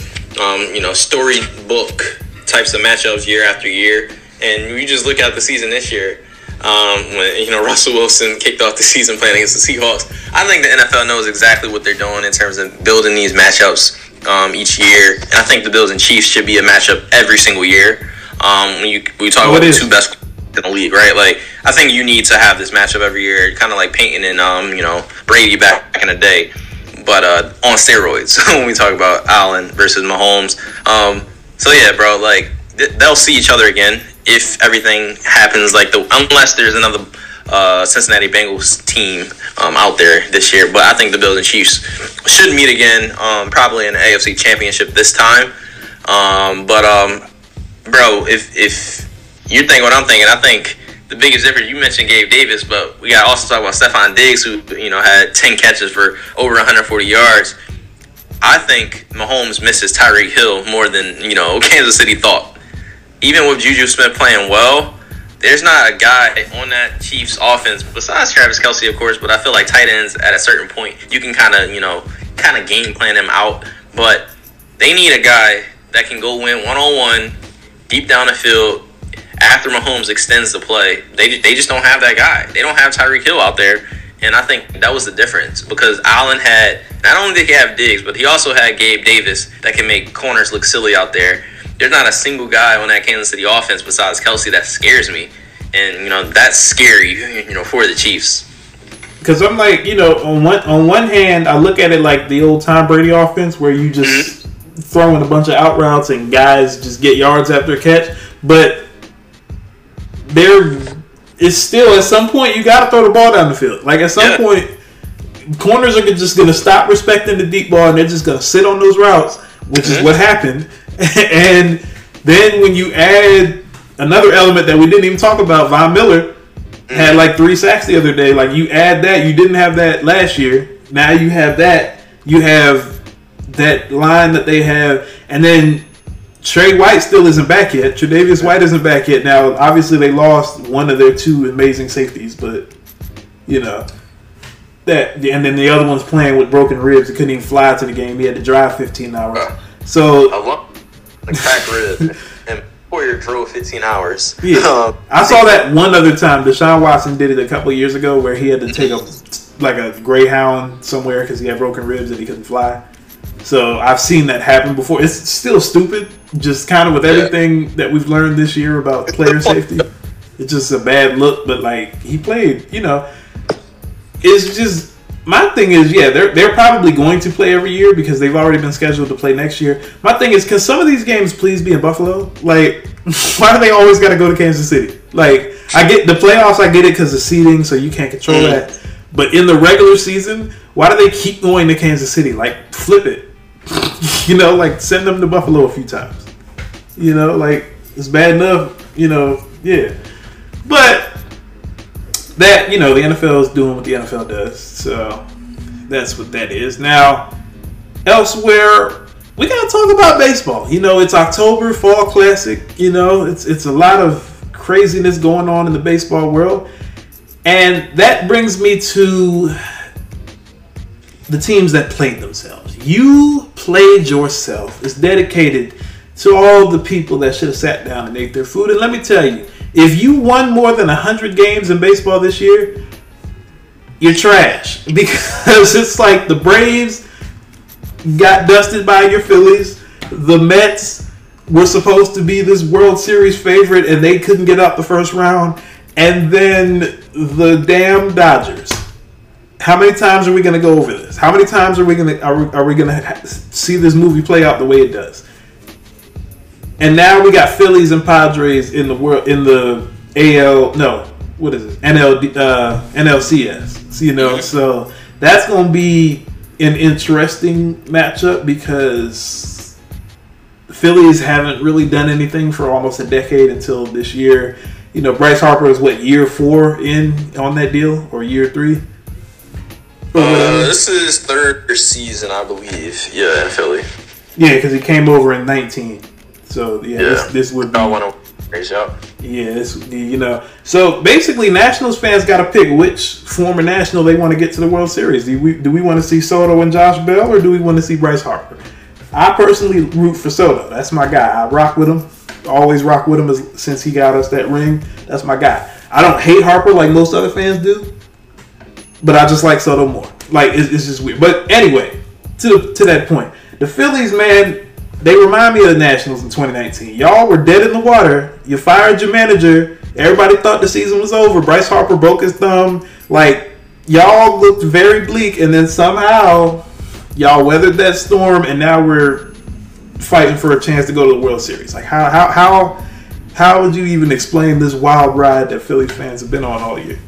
um, you know storybook types of matchups year after year, and you just look at the season this year. Um, when you know [LAUGHS] Russell Wilson kicked off the season playing against the Seahawks, I think the NFL knows exactly what they're doing in terms of building these matchups um, each year. And I think the Bills and Chiefs should be a matchup every single year. Um, when you we talk what about is? the two best in the league, right? Like I think you need to have this matchup every year, kind of like Peyton and um, you know Brady back in the day, but uh, on steroids [LAUGHS] when we talk about Allen versus Mahomes. Um, so yeah, bro, like they'll see each other again if everything happens like the unless there's another uh, Cincinnati Bengals team um, out there this year. But I think the Bills and Chiefs should meet again, um, probably in the AFC Championship this time. Um, but um, bro, if if you think what I'm thinking, I think the biggest difference. You mentioned Gabe Davis, but we got to also talk about Stefon Diggs, who you know had 10 catches for over 140 yards. I think Mahomes misses Tyreek Hill more than you know [LAUGHS] Kansas City thought. Even with Juju Smith playing well, there's not a guy on that Chiefs offense besides Travis Kelce, of course. But I feel like tight ends at a certain point you can kind of you know kind of game plan them out. But they need a guy that can go win one on one, deep down the field. After Mahomes extends the play, they they just don't have that guy. They don't have Tyreek Hill out there, and I think that was the difference because Allen had not only did he have Diggs, but he also had Gabe Davis that can make corners look silly out there. There's not a single guy on that Kansas City offense besides Kelce that scares me, and you know that's scary, [LAUGHS] you know, for the Chiefs. Because I'm like, you know, on one on one hand, I look at it like the old Tom Brady offense, where you just mm-hmm. throw in a bunch of out routes and guys just get yards after a catch. But there is still at some point you got to throw the ball down the field. Like at some yeah. point, corners are just going to stop respecting the deep ball and they're just going to sit on those routes, which mm-hmm. is what happened. [LAUGHS] and then when you add another element that we didn't even talk about, Von Miller had mm. like three sacks the other day. Like you add that, you didn't have that last year. Now you have that. You have that line that they have, and then Trey White still isn't back yet. Tre'Davious White isn't back yet. Now, obviously, they lost one of their two amazing safeties, but you know that. And then the other one's playing with broken ribs. He couldn't even fly to the game. He had to drive 15 hours. Uh, so Like crack rib and Poyer drove 15 hours. Yeah, [LAUGHS] um, I saw that one other time. Deshaun Watson did it a couple years ago, where he had to take a like a greyhound somewhere because he had broken ribs and he couldn't fly. So I've seen that happen before. It's still stupid, just kind of with everything yeah. that we've learned this year about player [LAUGHS] safety. It's just a bad look, but like he played, you know. It's just my thing is, yeah, they're they're probably going to play every year because they've already been scheduled to play next year. My thing is, can some of these games please be in Buffalo? Like, [LAUGHS] why do they always got to go to Kansas City? Like, I get the playoffs, I get it because of seeding, so you can't control mm. that. But in the regular season, why do they keep going to Kansas City? Like, flip it. [LAUGHS] you know, like send them to Buffalo a few times. You know, like it's bad enough. You know, yeah. But that you know, the NFL is doing what the NFL does, so that's what that is. Now, elsewhere, we gotta talk about baseball. You know, it's October, fall classic. You know, it's it's a lot of craziness going on in the baseball world, and that brings me to the teams that played themselves. You played yourself. It's dedicated to all the people that should have sat down and ate their food. And let me tell you, if you won more than 100 games in baseball this year, you're trash. [LAUGHS] Because it's like the Braves got dusted by your Phillies. The Mets were supposed to be this World Series favorite and they couldn't get out the first round. And then the damn Dodgers how many times are we going to go over this? How many times are we going to are are we going to see this movie play out the way it does? And now we got Phillies and Padres in the world in the AL. No, what is it? NL uh, NLCS. You know, so that's going to be an interesting matchup because Phillies haven't really done anything for almost a decade until this year. You know, Bryce Harper is what year four in on that deal or year three? Uh, this is third season, I believe. Yeah, in Philly. Yeah, because he came over in 19. So yeah, yeah. This, this would be. I want to raise up. Yeah, this you know. So basically, Nationals fans got to pick which former National they want to get to the World Series. Do we do we want to see Soto and Josh Bell, or do we want to see Bryce Harper? I personally root for Soto. That's my guy. I rock with him. Always rock with him as, since he got us that ring. That's my guy. I don't hate Harper like most other fans do but I just like Soto more. Like it's, it's just weird. But anyway, to to that point, the Phillies, man, they remind me of the Nationals in 2019. Y'all were dead in the water. You fired your manager. Everybody thought the season was over. Bryce Harper broke his thumb. Like y'all looked very bleak, and then somehow y'all weathered that storm, and now we're fighting for a chance to go to the World Series. Like how how how how would you even explain this wild ride that Philly fans have been on all year?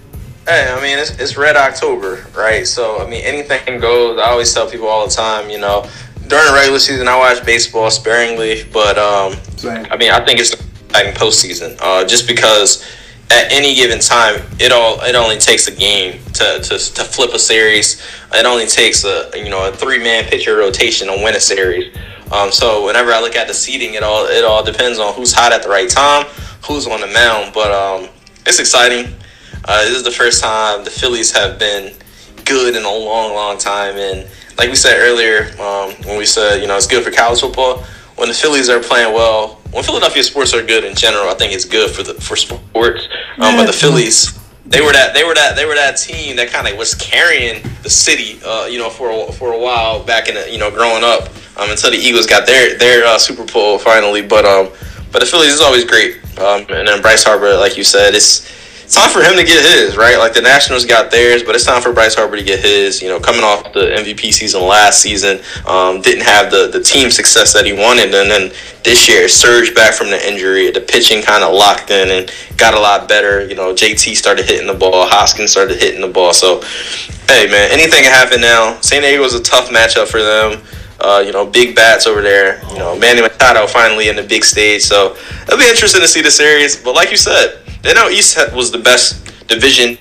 Hey, I mean, it's, it's Red October, right? So, I mean, anything goes. I always tell people all the time, you know, during the regular season, I watch baseball sparingly, but um, I mean, I think it's exciting postseason, uh, just because at any given time, it all it only takes a game to, to, to flip a series. It only takes a you know a three man pitcher rotation to win a series. Um, so whenever I look at the seating, it all it all depends on who's hot at the right time, who's on the mound. But um, it's exciting. Uh, this is the first time the Phillies have been good in a long, long time. And like we said earlier, um, when we said you know it's good for college football, when the Phillies are playing well, when Philadelphia sports are good in general, I think it's good for the for sports. Um, but the Phillies, they were that they were that they were that team that kind of was carrying the city, uh, you know, for a, for a while back in the, you know growing up um, until the Eagles got their their uh, Super Bowl finally. But um, but the Phillies is always great. Um, and then Bryce Harper, like you said, it's it's time for him to get his, right? Like the Nationals got theirs, but it's time for Bryce Harper to get his. You know, coming off the MVP season last season, um, didn't have the, the team success that he wanted, and then this year surged back from the injury. The pitching kind of locked in and got a lot better. You know, JT started hitting the ball, Hoskins started hitting the ball. So, hey man, anything can happen now. San Diego was a tough matchup for them. Uh, you know, big bats over there. You know, Manny Machado finally in the big stage. So it'll be interesting to see the series. But like you said the NL East was the best division,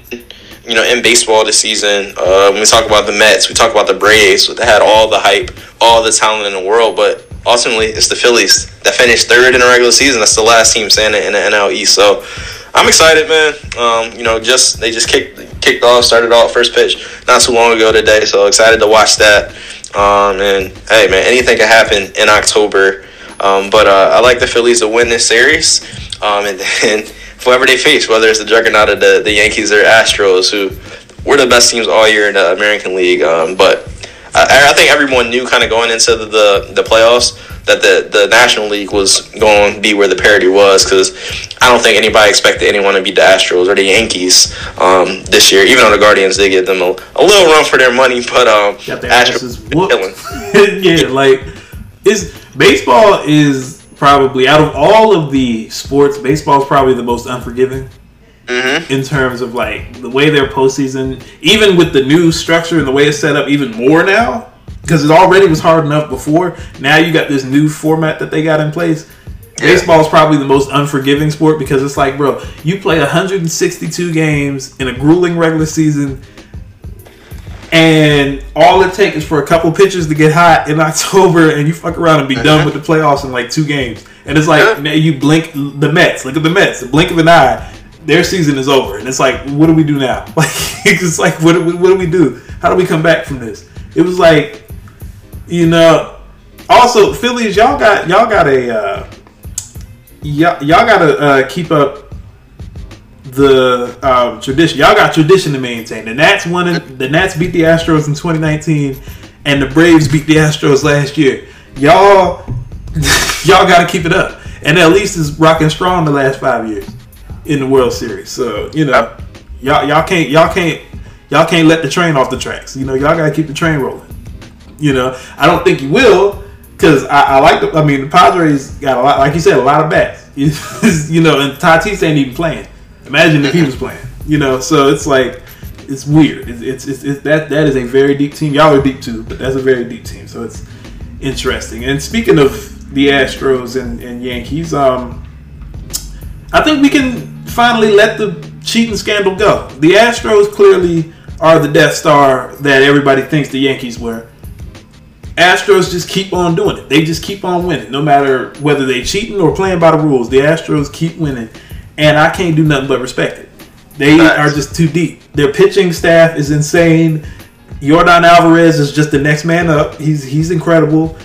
you know, in baseball this season. Uh, when we talk about the Mets, we talk about the Braves. They had all the hype, all the talent in the world, but ultimately it's the Phillies that finished third in the regular season. That's the last team standing in the NL East. So I'm excited, man. Um, you know, just they just kicked kicked off, started off first pitch not too long ago today. So excited to watch that. Um, and hey, man, anything can happen in October. Um, but uh, I like the Phillies to win this series. Um, and then whoever they face, whether it's the juggernaut of the, the Yankees or Astros, who were the best teams all year in the American League. Um, but I, I, think everyone knew kind of going into the, the, the playoffs that the, the National League was going to be where the parity was because I don't think anybody expected anyone to beat the Astros or the Yankees um, this year. Even though the Guardians did give them a, a little run for their money, but um, Astros is killing. [LAUGHS] yeah, like is baseball is probably out of all of the sports, baseball is probably the most unforgiving. Mm-hmm. In terms of like the way their postseason, even with the new structure and the way it's set up, even more now because it already was hard enough before. Now you got this new format that they got in place. Yeah. Baseball is probably the most unforgiving sport because it's like, bro, you play 162 games in a grueling regular season and all it takes is for a couple pitches to get hot in [LAUGHS] October, and you fuck around and be done with the playoffs in like two games. And it's like yeah. you blink the Mets. Look at the Mets. The blink of an eye, their season is over. And it's like, what do we do now? [LAUGHS] Like it's like, what do we, what do we do? How do we come back from this? It was like, you know. Also, Phillies, y'all got y'all got a uh, y'all, y'all got to uh, keep up the um, tradition. Y'all got tradition to maintain. The Nats won. It, the Nats beat the Astros in 2019, and the Braves beat the Astros last year. Y'all, [LAUGHS] y'all got to keep it up. And at least is rocking strong the last five years in the World Series. So you know, y'all y'all can't y'all can't y'all can't let the train off the tracks. You know, y'all got to keep the train rolling. You know, I don't think you will because I, I, like the. I mean, the Padres got a lot, like you said, a lot of bats. [LAUGHS] you know, and Tatis ain't even playing. Imagine if he was playing. You know, so it's like it's weird. It's, it's, it's, it's, that that is a very deep team. Y'all are deep too, but that's a very deep team. So it's interesting. And speaking of the Astros and, and Yankees, um, I think we can finally let the cheating scandal go. The Astros clearly are the Death Star that everybody thinks the Yankees were. Astros just keep on doing it. They just keep on winning, no matter whether they cheating or playing by the rules. The Astros keep winning and I can't do nothing but respect it. They nice. are just too deep. Their pitching staff is insane. Jordan Alvarez is just the next man up. He's he's incredible.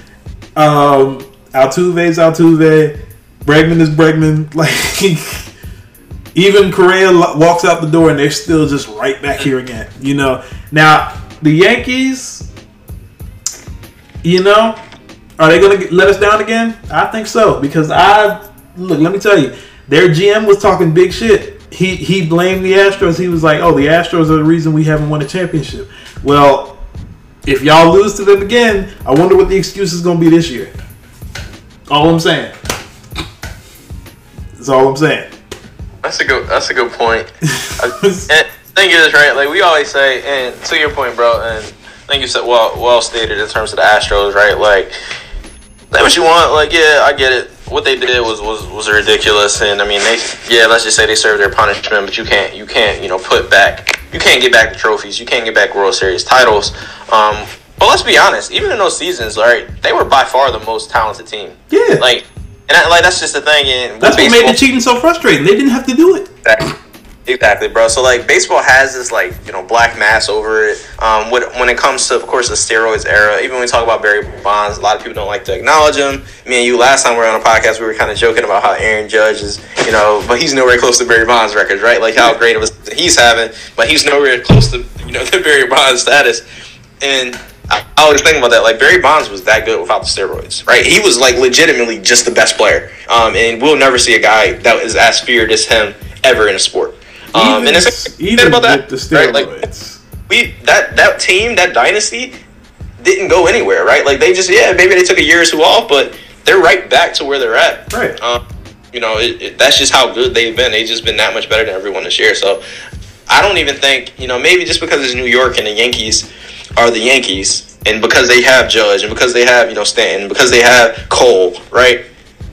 Um, Altuve's Altuve. Bregman is Bregman. [LAUGHS] Like even Correa walks out the door and they're still just right back here again. You know. Now the Yankees. You know, are they going to let us down again? I think so because I look. Let me tell you their GM was talking big shit. He he blamed the Astros. He was like, "Oh, the Astros are the reason we haven't won a championship." Well, if y'all lose to them again, I wonder what the excuse is going to be this year. All I'm saying. That's all I'm saying. That's a good. That's a good point. [LAUGHS] and thing is, right? Like we always say, and to your point, bro, and I think you said well, well stated in terms of the Astros, right? Like, say what you want. Like, yeah, I get it what they did was, was was ridiculous, and I mean, they yeah, let's just say they served their punishment, but you can't you can't you know put back you can't get back the trophies, you can't get back World Series titles. Um, but let's be honest, even in those seasons, right, they were by far the most talented team. Yeah. Like, and I, like that's just the thing. And That's what made the cheating so frustrating. They didn't have to do it. Exactly. Exactly, bro. So like baseball has this like you know black mass over it. Um, when, when it comes to of course the steroids era, even when we talk about Barry Bonds, a lot of people don't like to acknowledge him. Me and you last time we were on a podcast, we were kind of joking about how Aaron Judge is, you know, but he's nowhere close to Barry Bonds' records, right? Like how great of a he's having, but he's nowhere close to you know [LAUGHS] the Barry Bonds status. And I, I always think about that. Like Barry Bonds was that good without the steroids, right? He was like legitimately just the best player. Um, and we'll never see a guy that is as feared as him ever in a sport. Um, and it's even about that, the right? Like steroids. we that that team, that dynasty, didn't go anywhere, right? Like they just yeah, maybe they took a year or two off, but they're right back to where they're at. Right. Um, you know, it, it, that's just how good they've been. They've just been that much better than everyone this year. So I don't even think you know maybe just because it's New York and the Yankees are the Yankees, and because they have Judge and because they have you know Stanton, because they have Cole, right?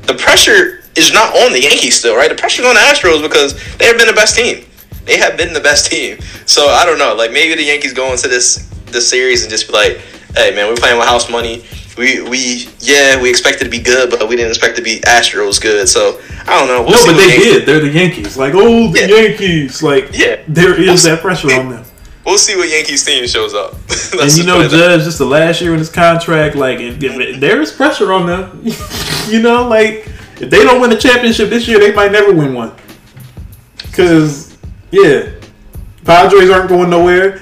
The pressure is not on the Yankees still, right? The pressure's on the Astros because they have been the best team. They have been the best team. So I don't know. Like maybe the Yankees go into this this series and just be like, "Hey man, we're playing with house money. We we yeah, we expected to be good, but we didn't expect to be Astros good." So I don't know. We'll no, but they Yankees- did. They're the Yankees. Like, oh, the Yeah. Yankees. Like, Yeah. there is We'll that see. pressure on them. We'll see what Yankees team shows up. [LAUGHS] And you know, Judge, just the last year in his contract, like, if, if there is pressure on them. [LAUGHS] you know, like, if they don't win the championship this year, they might never win one. Because, yeah, Padres aren't going nowhere.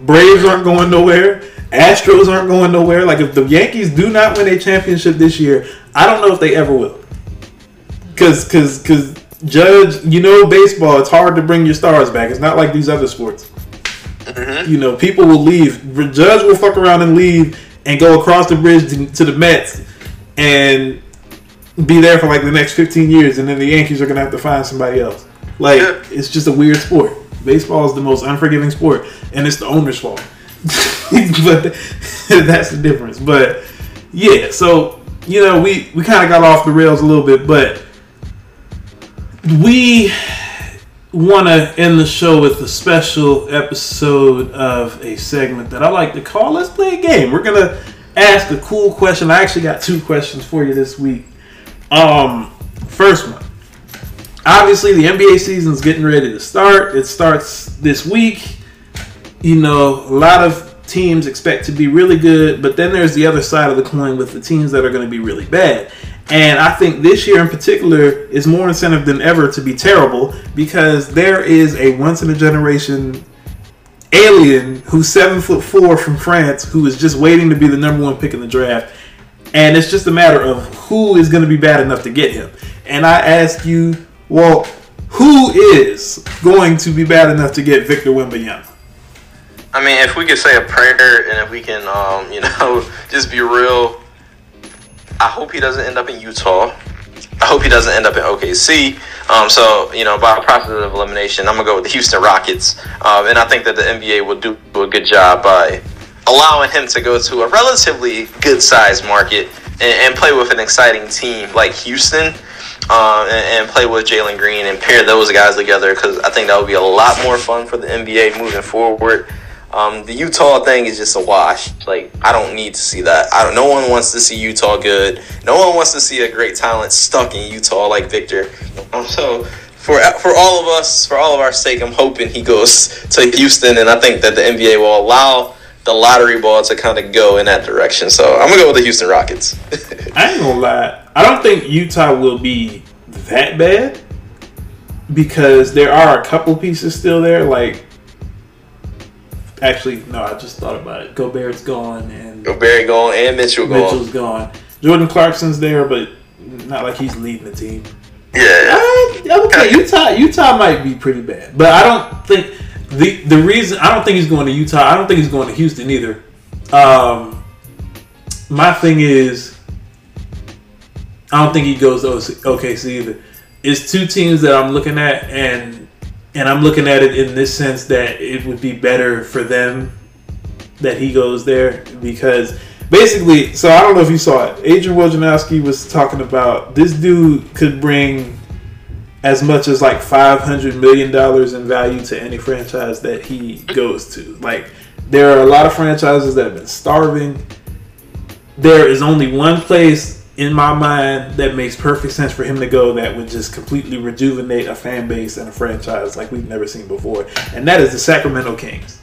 Braves aren't going nowhere. Astros aren't going nowhere. Like, if the Yankees do not win a championship this year, I don't know if they ever will. Because, because, because, Judge, you know, baseball, it's hard to bring your stars back. It's not like these other sports. Mm-hmm. You know, people will leave. Judge will fuck around and leave and go across the bridge to, to the Mets and be there for like the next 15 years, and then the Yankees are gonna have to find somebody else. Like, Yeah. it's just a weird sport. Baseball is the most unforgiving sport, and it's the owner's fault. [LAUGHS] but [LAUGHS] that's the difference. But yeah, so you know, we we kind of got off the rails a little bit, but we want to end the show with a special episode of a segment that I like to call Let's Play a Game. We're going to ask a cool question. I actually got two questions for you this week. Um, first one. Obviously, the NBA season's getting ready to start. It starts this week. You know, a lot of teams expect to be really good, but then there's the other side of the coin with the teams that are going to be really bad. And I think this year in particular is more incentive than ever to be terrible because there is a once in a generation alien who's seven foot four from France who is just waiting to be the number one pick in the draft. And it's just a matter of who is going to be bad enough to get him. And I ask you, well, who is going to be bad enough to get Victor Wembanyama? I mean, if we could say a prayer and if we can, um, you know, [LAUGHS] just be real, I hope he doesn't end up in Utah. I hope he doesn't end up in OKC. Um, so, you know, by process of elimination, I'm going to go with the Houston Rockets. Um, and I think that the NBA will do a good job by allowing him to go to a relatively good sized market and, and play with an exciting team like Houston. Uh, and, and play with Jalen Green and pair those guys together because I think that would be a lot more fun for the NBA moving forward. Um, the Utah thing is just a wash. Like I don't need to see that. I don't. No one wants to see Utah good. No one wants to see a great talent stuck in Utah like Victor. Um, so for for all of us, for all of our sake, I'm hoping he goes to Houston, and I think that the NBA will allow the lottery ball to kind of go in that direction. So I'm gonna go with the Houston Rockets. [LAUGHS] I ain't gonna lie. I don't think Utah will be that bad because there are a couple pieces still there. Like, actually, no, I just thought about it. Gobert's gone and Barry going and Mitchell going. Mitchell's gone. Jordan Clarkson's there, but not like he's leading the team. Yeah. I, okay, Utah. Utah might be pretty bad, but I don't think the the reason I don't think he's going to Utah. I don't think he's going to Houston either. Um, my thing is, I don't think he goes to OKC either. It's two teams that I'm looking at, and and I'm looking at it in this sense that it would be better for them that he goes there because basically, so I don't know if you saw it. Adrian Wojnarowski was talking about this dude could bring as much as like five hundred million dollars in value to any franchise that he goes to. Like there are a lot of franchises that have been starving. There is only one place in my mind that makes perfect sense for him to go that would just completely rejuvenate a fan base and a franchise like we've never seen before, and that is the Sacramento Kings.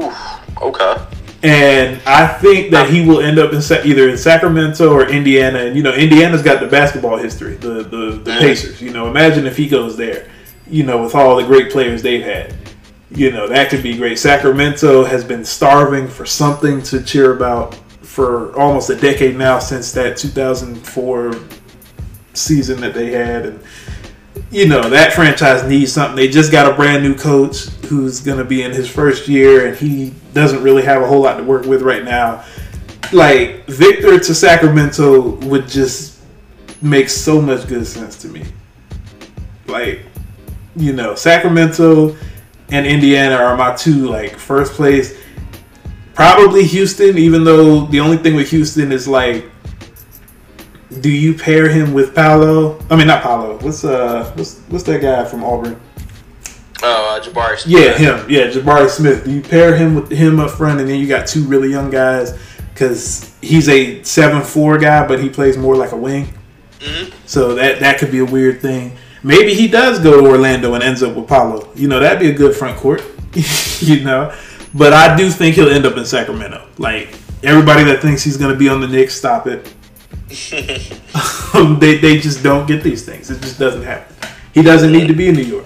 Oof, okay. And I think that he will end up in Sa- either in Sacramento or Indiana. And you know, Indiana's got the basketball history, the the, the. Pacers. You know, imagine if he goes there. You know, with all the great players they've had. You know, that could be great. Sacramento has been starving for something to cheer about for almost a decade now since that 2004 season that they had and you know that franchise needs something. They just got a brand new coach who's going to be in his first year, and he doesn't really have a whole lot to work with right now. Like Victor to Sacramento would just make so much good sense to me. Like, you know, Sacramento and Indiana are my two like first place. Probably Houston, even though the only thing with Houston is like do you pair him with Paolo? I mean, not Paolo. What's uh, what's what's that guy from Auburn? Oh, uh, Jabari. Yeah, him. Yeah, Jabari Smith. Do you pair him with him up front, and then you got two really young guys? Because he's a seven four guy, but he plays more like a wing. Mhm. So that that could be a weird thing. Maybe he does go to Orlando and ends up with Paolo. You know, that'd be a good front court. [LAUGHS] you know, but I do think he'll end up in Sacramento. Like everybody that thinks he's going to be on the Knicks, stop it. Um, they they just don't get these things. It just doesn't happen. He doesn't need to be in New York.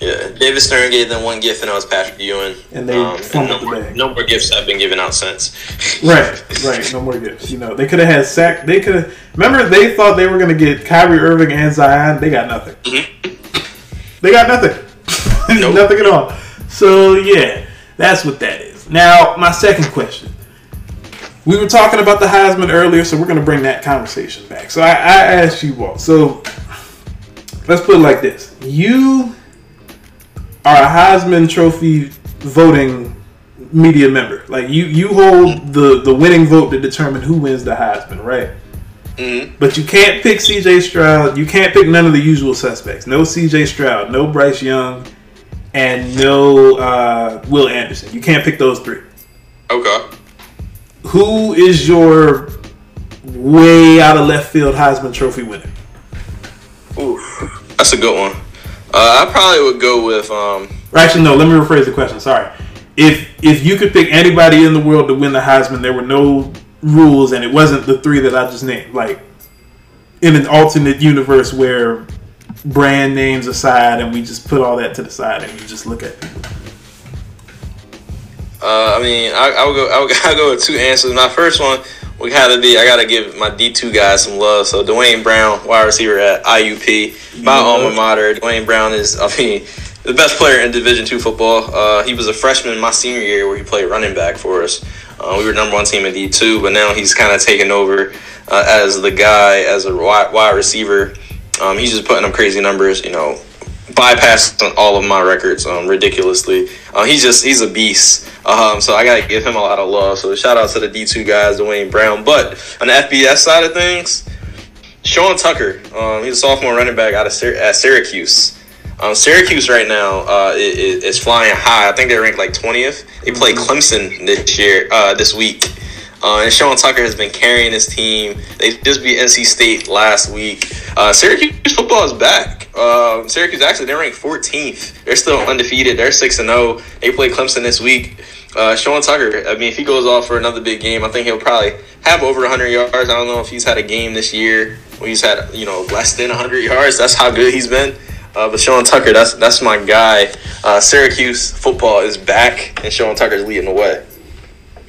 Yeah, David Stern gave them one gift, and that was Patrick Ewing. And they um, no, fumbled the more, bag. no more gifts have been given out since. Right, right. No more gifts. You know, they could have had sack. They could have. Remember, they thought they were going to get Kyrie Irving and Zion. They got nothing. Mm-hmm. They got nothing. [LAUGHS] Nope. nothing at all. So yeah, that's what that is. Now, my second question. We were talking about the Heisman earlier, so we're going to bring that conversation back. So I, I asked you all. So let's put it like this: You are a Heisman Trophy voting media member. Like you, you hold the the winning vote to determine who wins the Heisman, right? Mhm. But you can't pick C.J. Stroud. You can't pick none of the usual suspects. No C.J. Stroud. No Bryce Young. And no uh, Will Anderson. You can't pick those three. Okay. Who is your way out of left field Heisman Trophy winner? Oof, that's a good one. Uh, I probably would go with um. Actually, no. Let me rephrase the question. Sorry. If if you could pick anybody in the world to win the Heisman, there were no rules, and it wasn't the three that I just named. Like in an alternate universe where brand names aside, and we just put all that to the side, and you just look at people. Uh, I mean, I, I would go. I would, [LAUGHS] I would go with two answers. My first one would have to be I gotta give my D two guys some love. So Dwayne Brown, wide receiver at IUP, my alma mater. Dwayne Brown is, I mean, the best player in Division two football. Uh, he was a freshman my senior year where he played running back for us. Uh, we were number one team in D two, but now he's kind of taken over uh, as the guy as a wide, wide receiver. Um, he's just putting up crazy numbers. You know, bypassing all of my records um, ridiculously. Uh, he's just he's a beast. Um, so I gotta give him a lot of love. So shout out to the D two guys, Dwayne Brown. But on the FBS side of things, Sean Tucker, um, he's a sophomore running back out of at Syracuse. Um, Syracuse right now uh, i- i- is flying high. I think they're ranked like twentieth. They play Clemson this year, uh, this week. Uh, and Sean Tucker has been carrying his team. They just beat NC State last week. Uh, Syracuse football is back. Um, Syracuse actually they're ranked 14th. They're still undefeated. They're six and zero. They play Clemson this week. Uh, Sean Tucker. I mean, if he goes off for another big game, I think he'll probably have over 100 yards. I don't know if he's had a game this year where he's had you know less than 100 yards. That's how good he's been. Uh, but Sean Tucker, that's that's my guy. Uh, Syracuse football is back, and Sean Tucker's leading the way.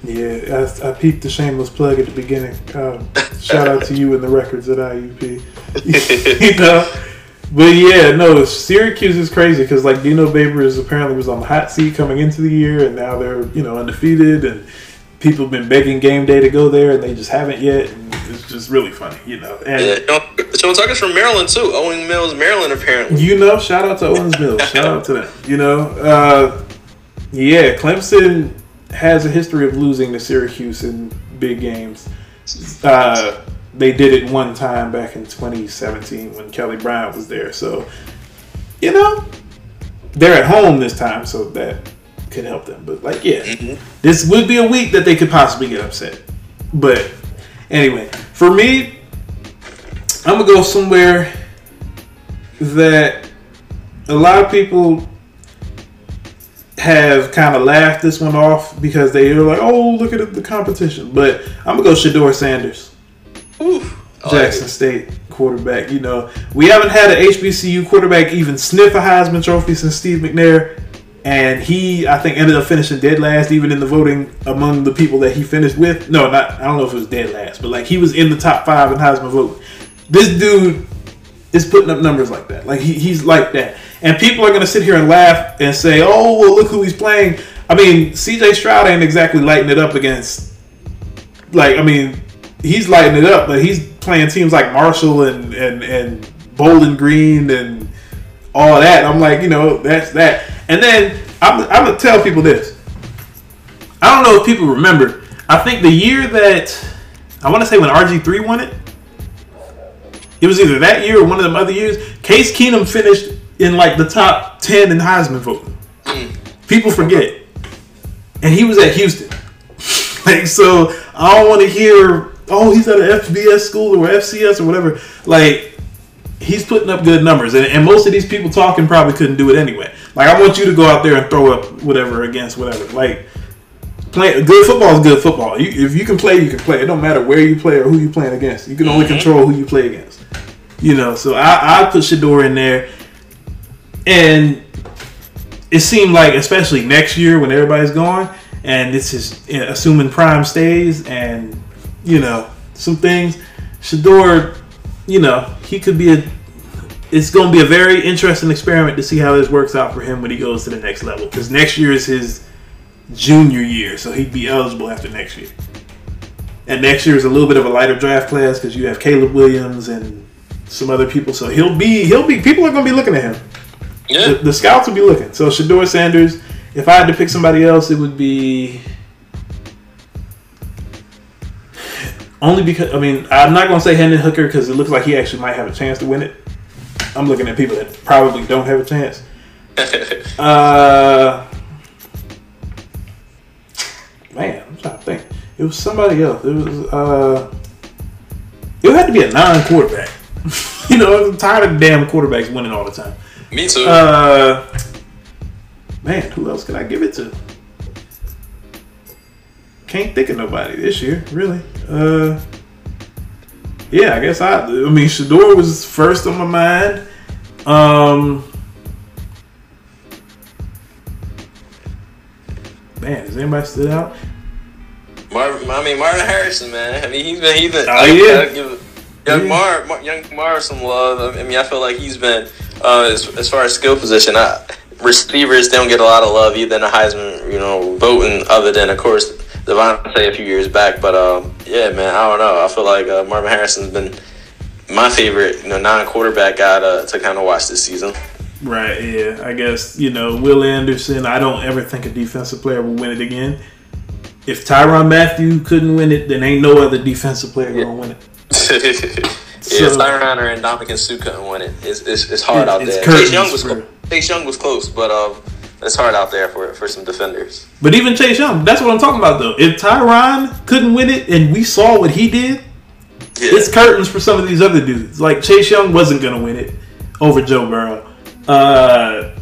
Yeah, I, I peeped the shameless plug at the beginning. Um, [LAUGHS] shout out to you and the records at IUP. [LAUGHS] you know, but yeah, no, Syracuse is crazy because like Dino Babers apparently was on the hot seat coming into the year, and now they're you know undefeated, and people have been begging game day to go there, and they just haven't yet. And it's just really funny, you know. And Yeah, Sean- Sean Tucker's from Maryland too. Owings Mills, Maryland, apparently. you know, shout out to Owings Mills. [LAUGHS] Shout out to them. You know, uh, yeah, Clemson has a history of losing to Syracuse in big games. Uh, they did it one time back in 2017 when Kelly Bryant was there. So, you know, they're at home this time, so that could help them. But like, yeah, Mhm. this would be a week that they could possibly get upset. But anyway, for me, I'm gonna go somewhere that a lot of people have kind of laughed this one off because they were like, "Oh, look at the competition." But I'm gonna go Shedeur Sanders. Oof. Jackson. State quarterback. You know, we haven't had an HBCU quarterback even sniff a Heisman Trophy since Steve McNair, and he, I think, ended up finishing dead last, even in the voting among the people that he finished with. No, not I don't know if it was dead last, but like he was in the top five in Heisman vote. This dude is putting up numbers like that. Like he, he's like that, and people are gonna sit here and laugh and say, "Oh, well, look who he's playing." I mean, C.J. Stroud ain't exactly lighting it up against like I mean, he's lighting it up, but he's playing teams like Marshall and and and Bowling Green and all that. I'm like, you know, that's that. And then I'm I'm gonna tell people this. I don't know if people remember. I think the year that I want to say when RG three won it, it was either that year or one of them other years. Case Keenum finished in like the top ten in Heisman voting. Hmm. People forget, and he was at Houston. [LAUGHS] Like so, I don't want to hear, oh, he's at an FBS school or FCS or whatever. Like he's putting up good numbers, and, and most of these people talking probably couldn't do it anyway. Like I want you to go out there and throw up whatever against whatever. Like play good football is good football. You, if you can play, you can play. It don't matter where you play or who you playing against. You can only mm-hmm. control who you play against. You know, so I I put Shedeur in there, and it seemed like especially next year when everybody's gone and this is assuming prime stays and you know some things Shedeur you know he could be a it's going to be a very interesting experiment to see how this works out for him when he goes to the next level because next year is his junior year so he'd be eligible after next year and next year is a little bit of a lighter draft class because you have Caleb Williams and some other people so he'll be he'll be people are going to be looking at him Yeah. the, the scouts will be looking. So Shedeur Sanders. If I had to pick somebody else, it would be only because I mean I'm not gonna say Hendon Hooker because it looks like he actually might have a chance to win it. I'm looking at people that probably don't have a chance. [LAUGHS] Uh, man, I'm trying to think. It was somebody else. It was uh, it had to be a non-quarterback. [LAUGHS] you know, I'm tired of damn quarterbacks winning all the time. Me too. Uh, man, who else can I give it to? Can't think of nobody this year, really. Uh, yeah, I guess I. I mean, Shedeur was first on my mind. Um, man, does anybody stood out? Marvin, I mean Marvin Harrison, man. I mean he's been he's been. Oh, I yeah. give young Yeah. Mar, Mar, young Mar some love. I mean I feel like he's been uh, as, as far as skill position. I, receivers don't get a lot of love either in the Heisman, you know, voting. Other than of course DeVonta a few years back, but um, yeah, man, I don't know. I feel like uh, Marvin Harrison's been my favorite, you know, non-quarterback guy to, to kind of watch this season. Right, yeah. I guess, you know, Will Anderson, I don't ever think a defensive player will win it again. If Tyrann Mathieu couldn't win it, then ain't no other defensive player gonna win it. [LAUGHS] yeah, So- if Tyrann or Ndamukong Suh couldn't win it, it's, it's, it's hard It- out it's there. Chase Young was. Chase Young was close, but um, it's hard out there for for some defenders. But even Chase Young, that's what I'm talking about though. If Tyrann couldn't win it and we saw what he did, Yeah, it's curtains for some of these other dudes. Like Chase Young wasn't gonna win it over Joe Burrow. Uh,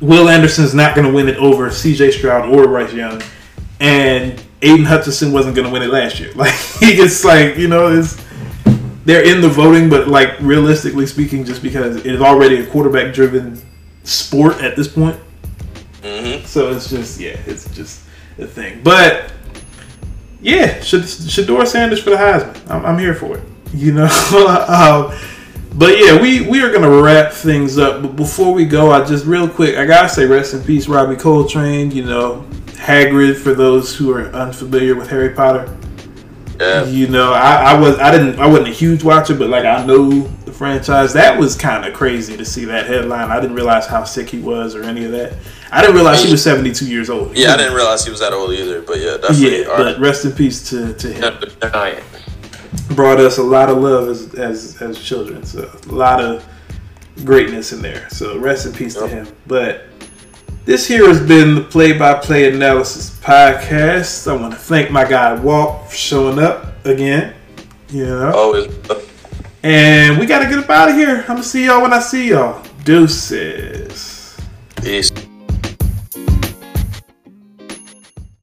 Will Anderson's not gonna win it over C.J. Stroud or Bryce Young, and Aidan Hutchinson wasn't gonna win it last year. [LAUGHS] Like he gets like you know it's they're in the voting, but like realistically speaking, just because it is already a quarterback driven sport at this point. Hmm So it's just yeah, it's just a thing. But yeah, Shad- Shedeur Sanders for the Heisman. I'm, I'm here for it. You know. [LAUGHS] um, but yeah, we we are gonna wrap things up. But before we go, I just real quick, I gotta say rest in peace, Robbie Coltrane. You know, Hagrid for those who are unfamiliar with Harry Potter. Yeah, You know, I, I was I didn't I wasn't a huge watcher, but like I know the franchise. That was kind of crazy to see that headline. I didn't realize how sick he was or any of that. I didn't realize he was 72 years old. Yeah, I didn't realize he was that old either. But yeah, definitely. Yeah, but rest in peace to, to him. Brought us a lot of love as as, as children. So a lot of greatness in there. So rest in peace to him. But this here has been the Play by Play Analysis podcast. I want to thank my guy Walt for showing up again. You know. Oh, Always. And we got to get up out of here. I'm going to see y'all when I see y'all. Deuces.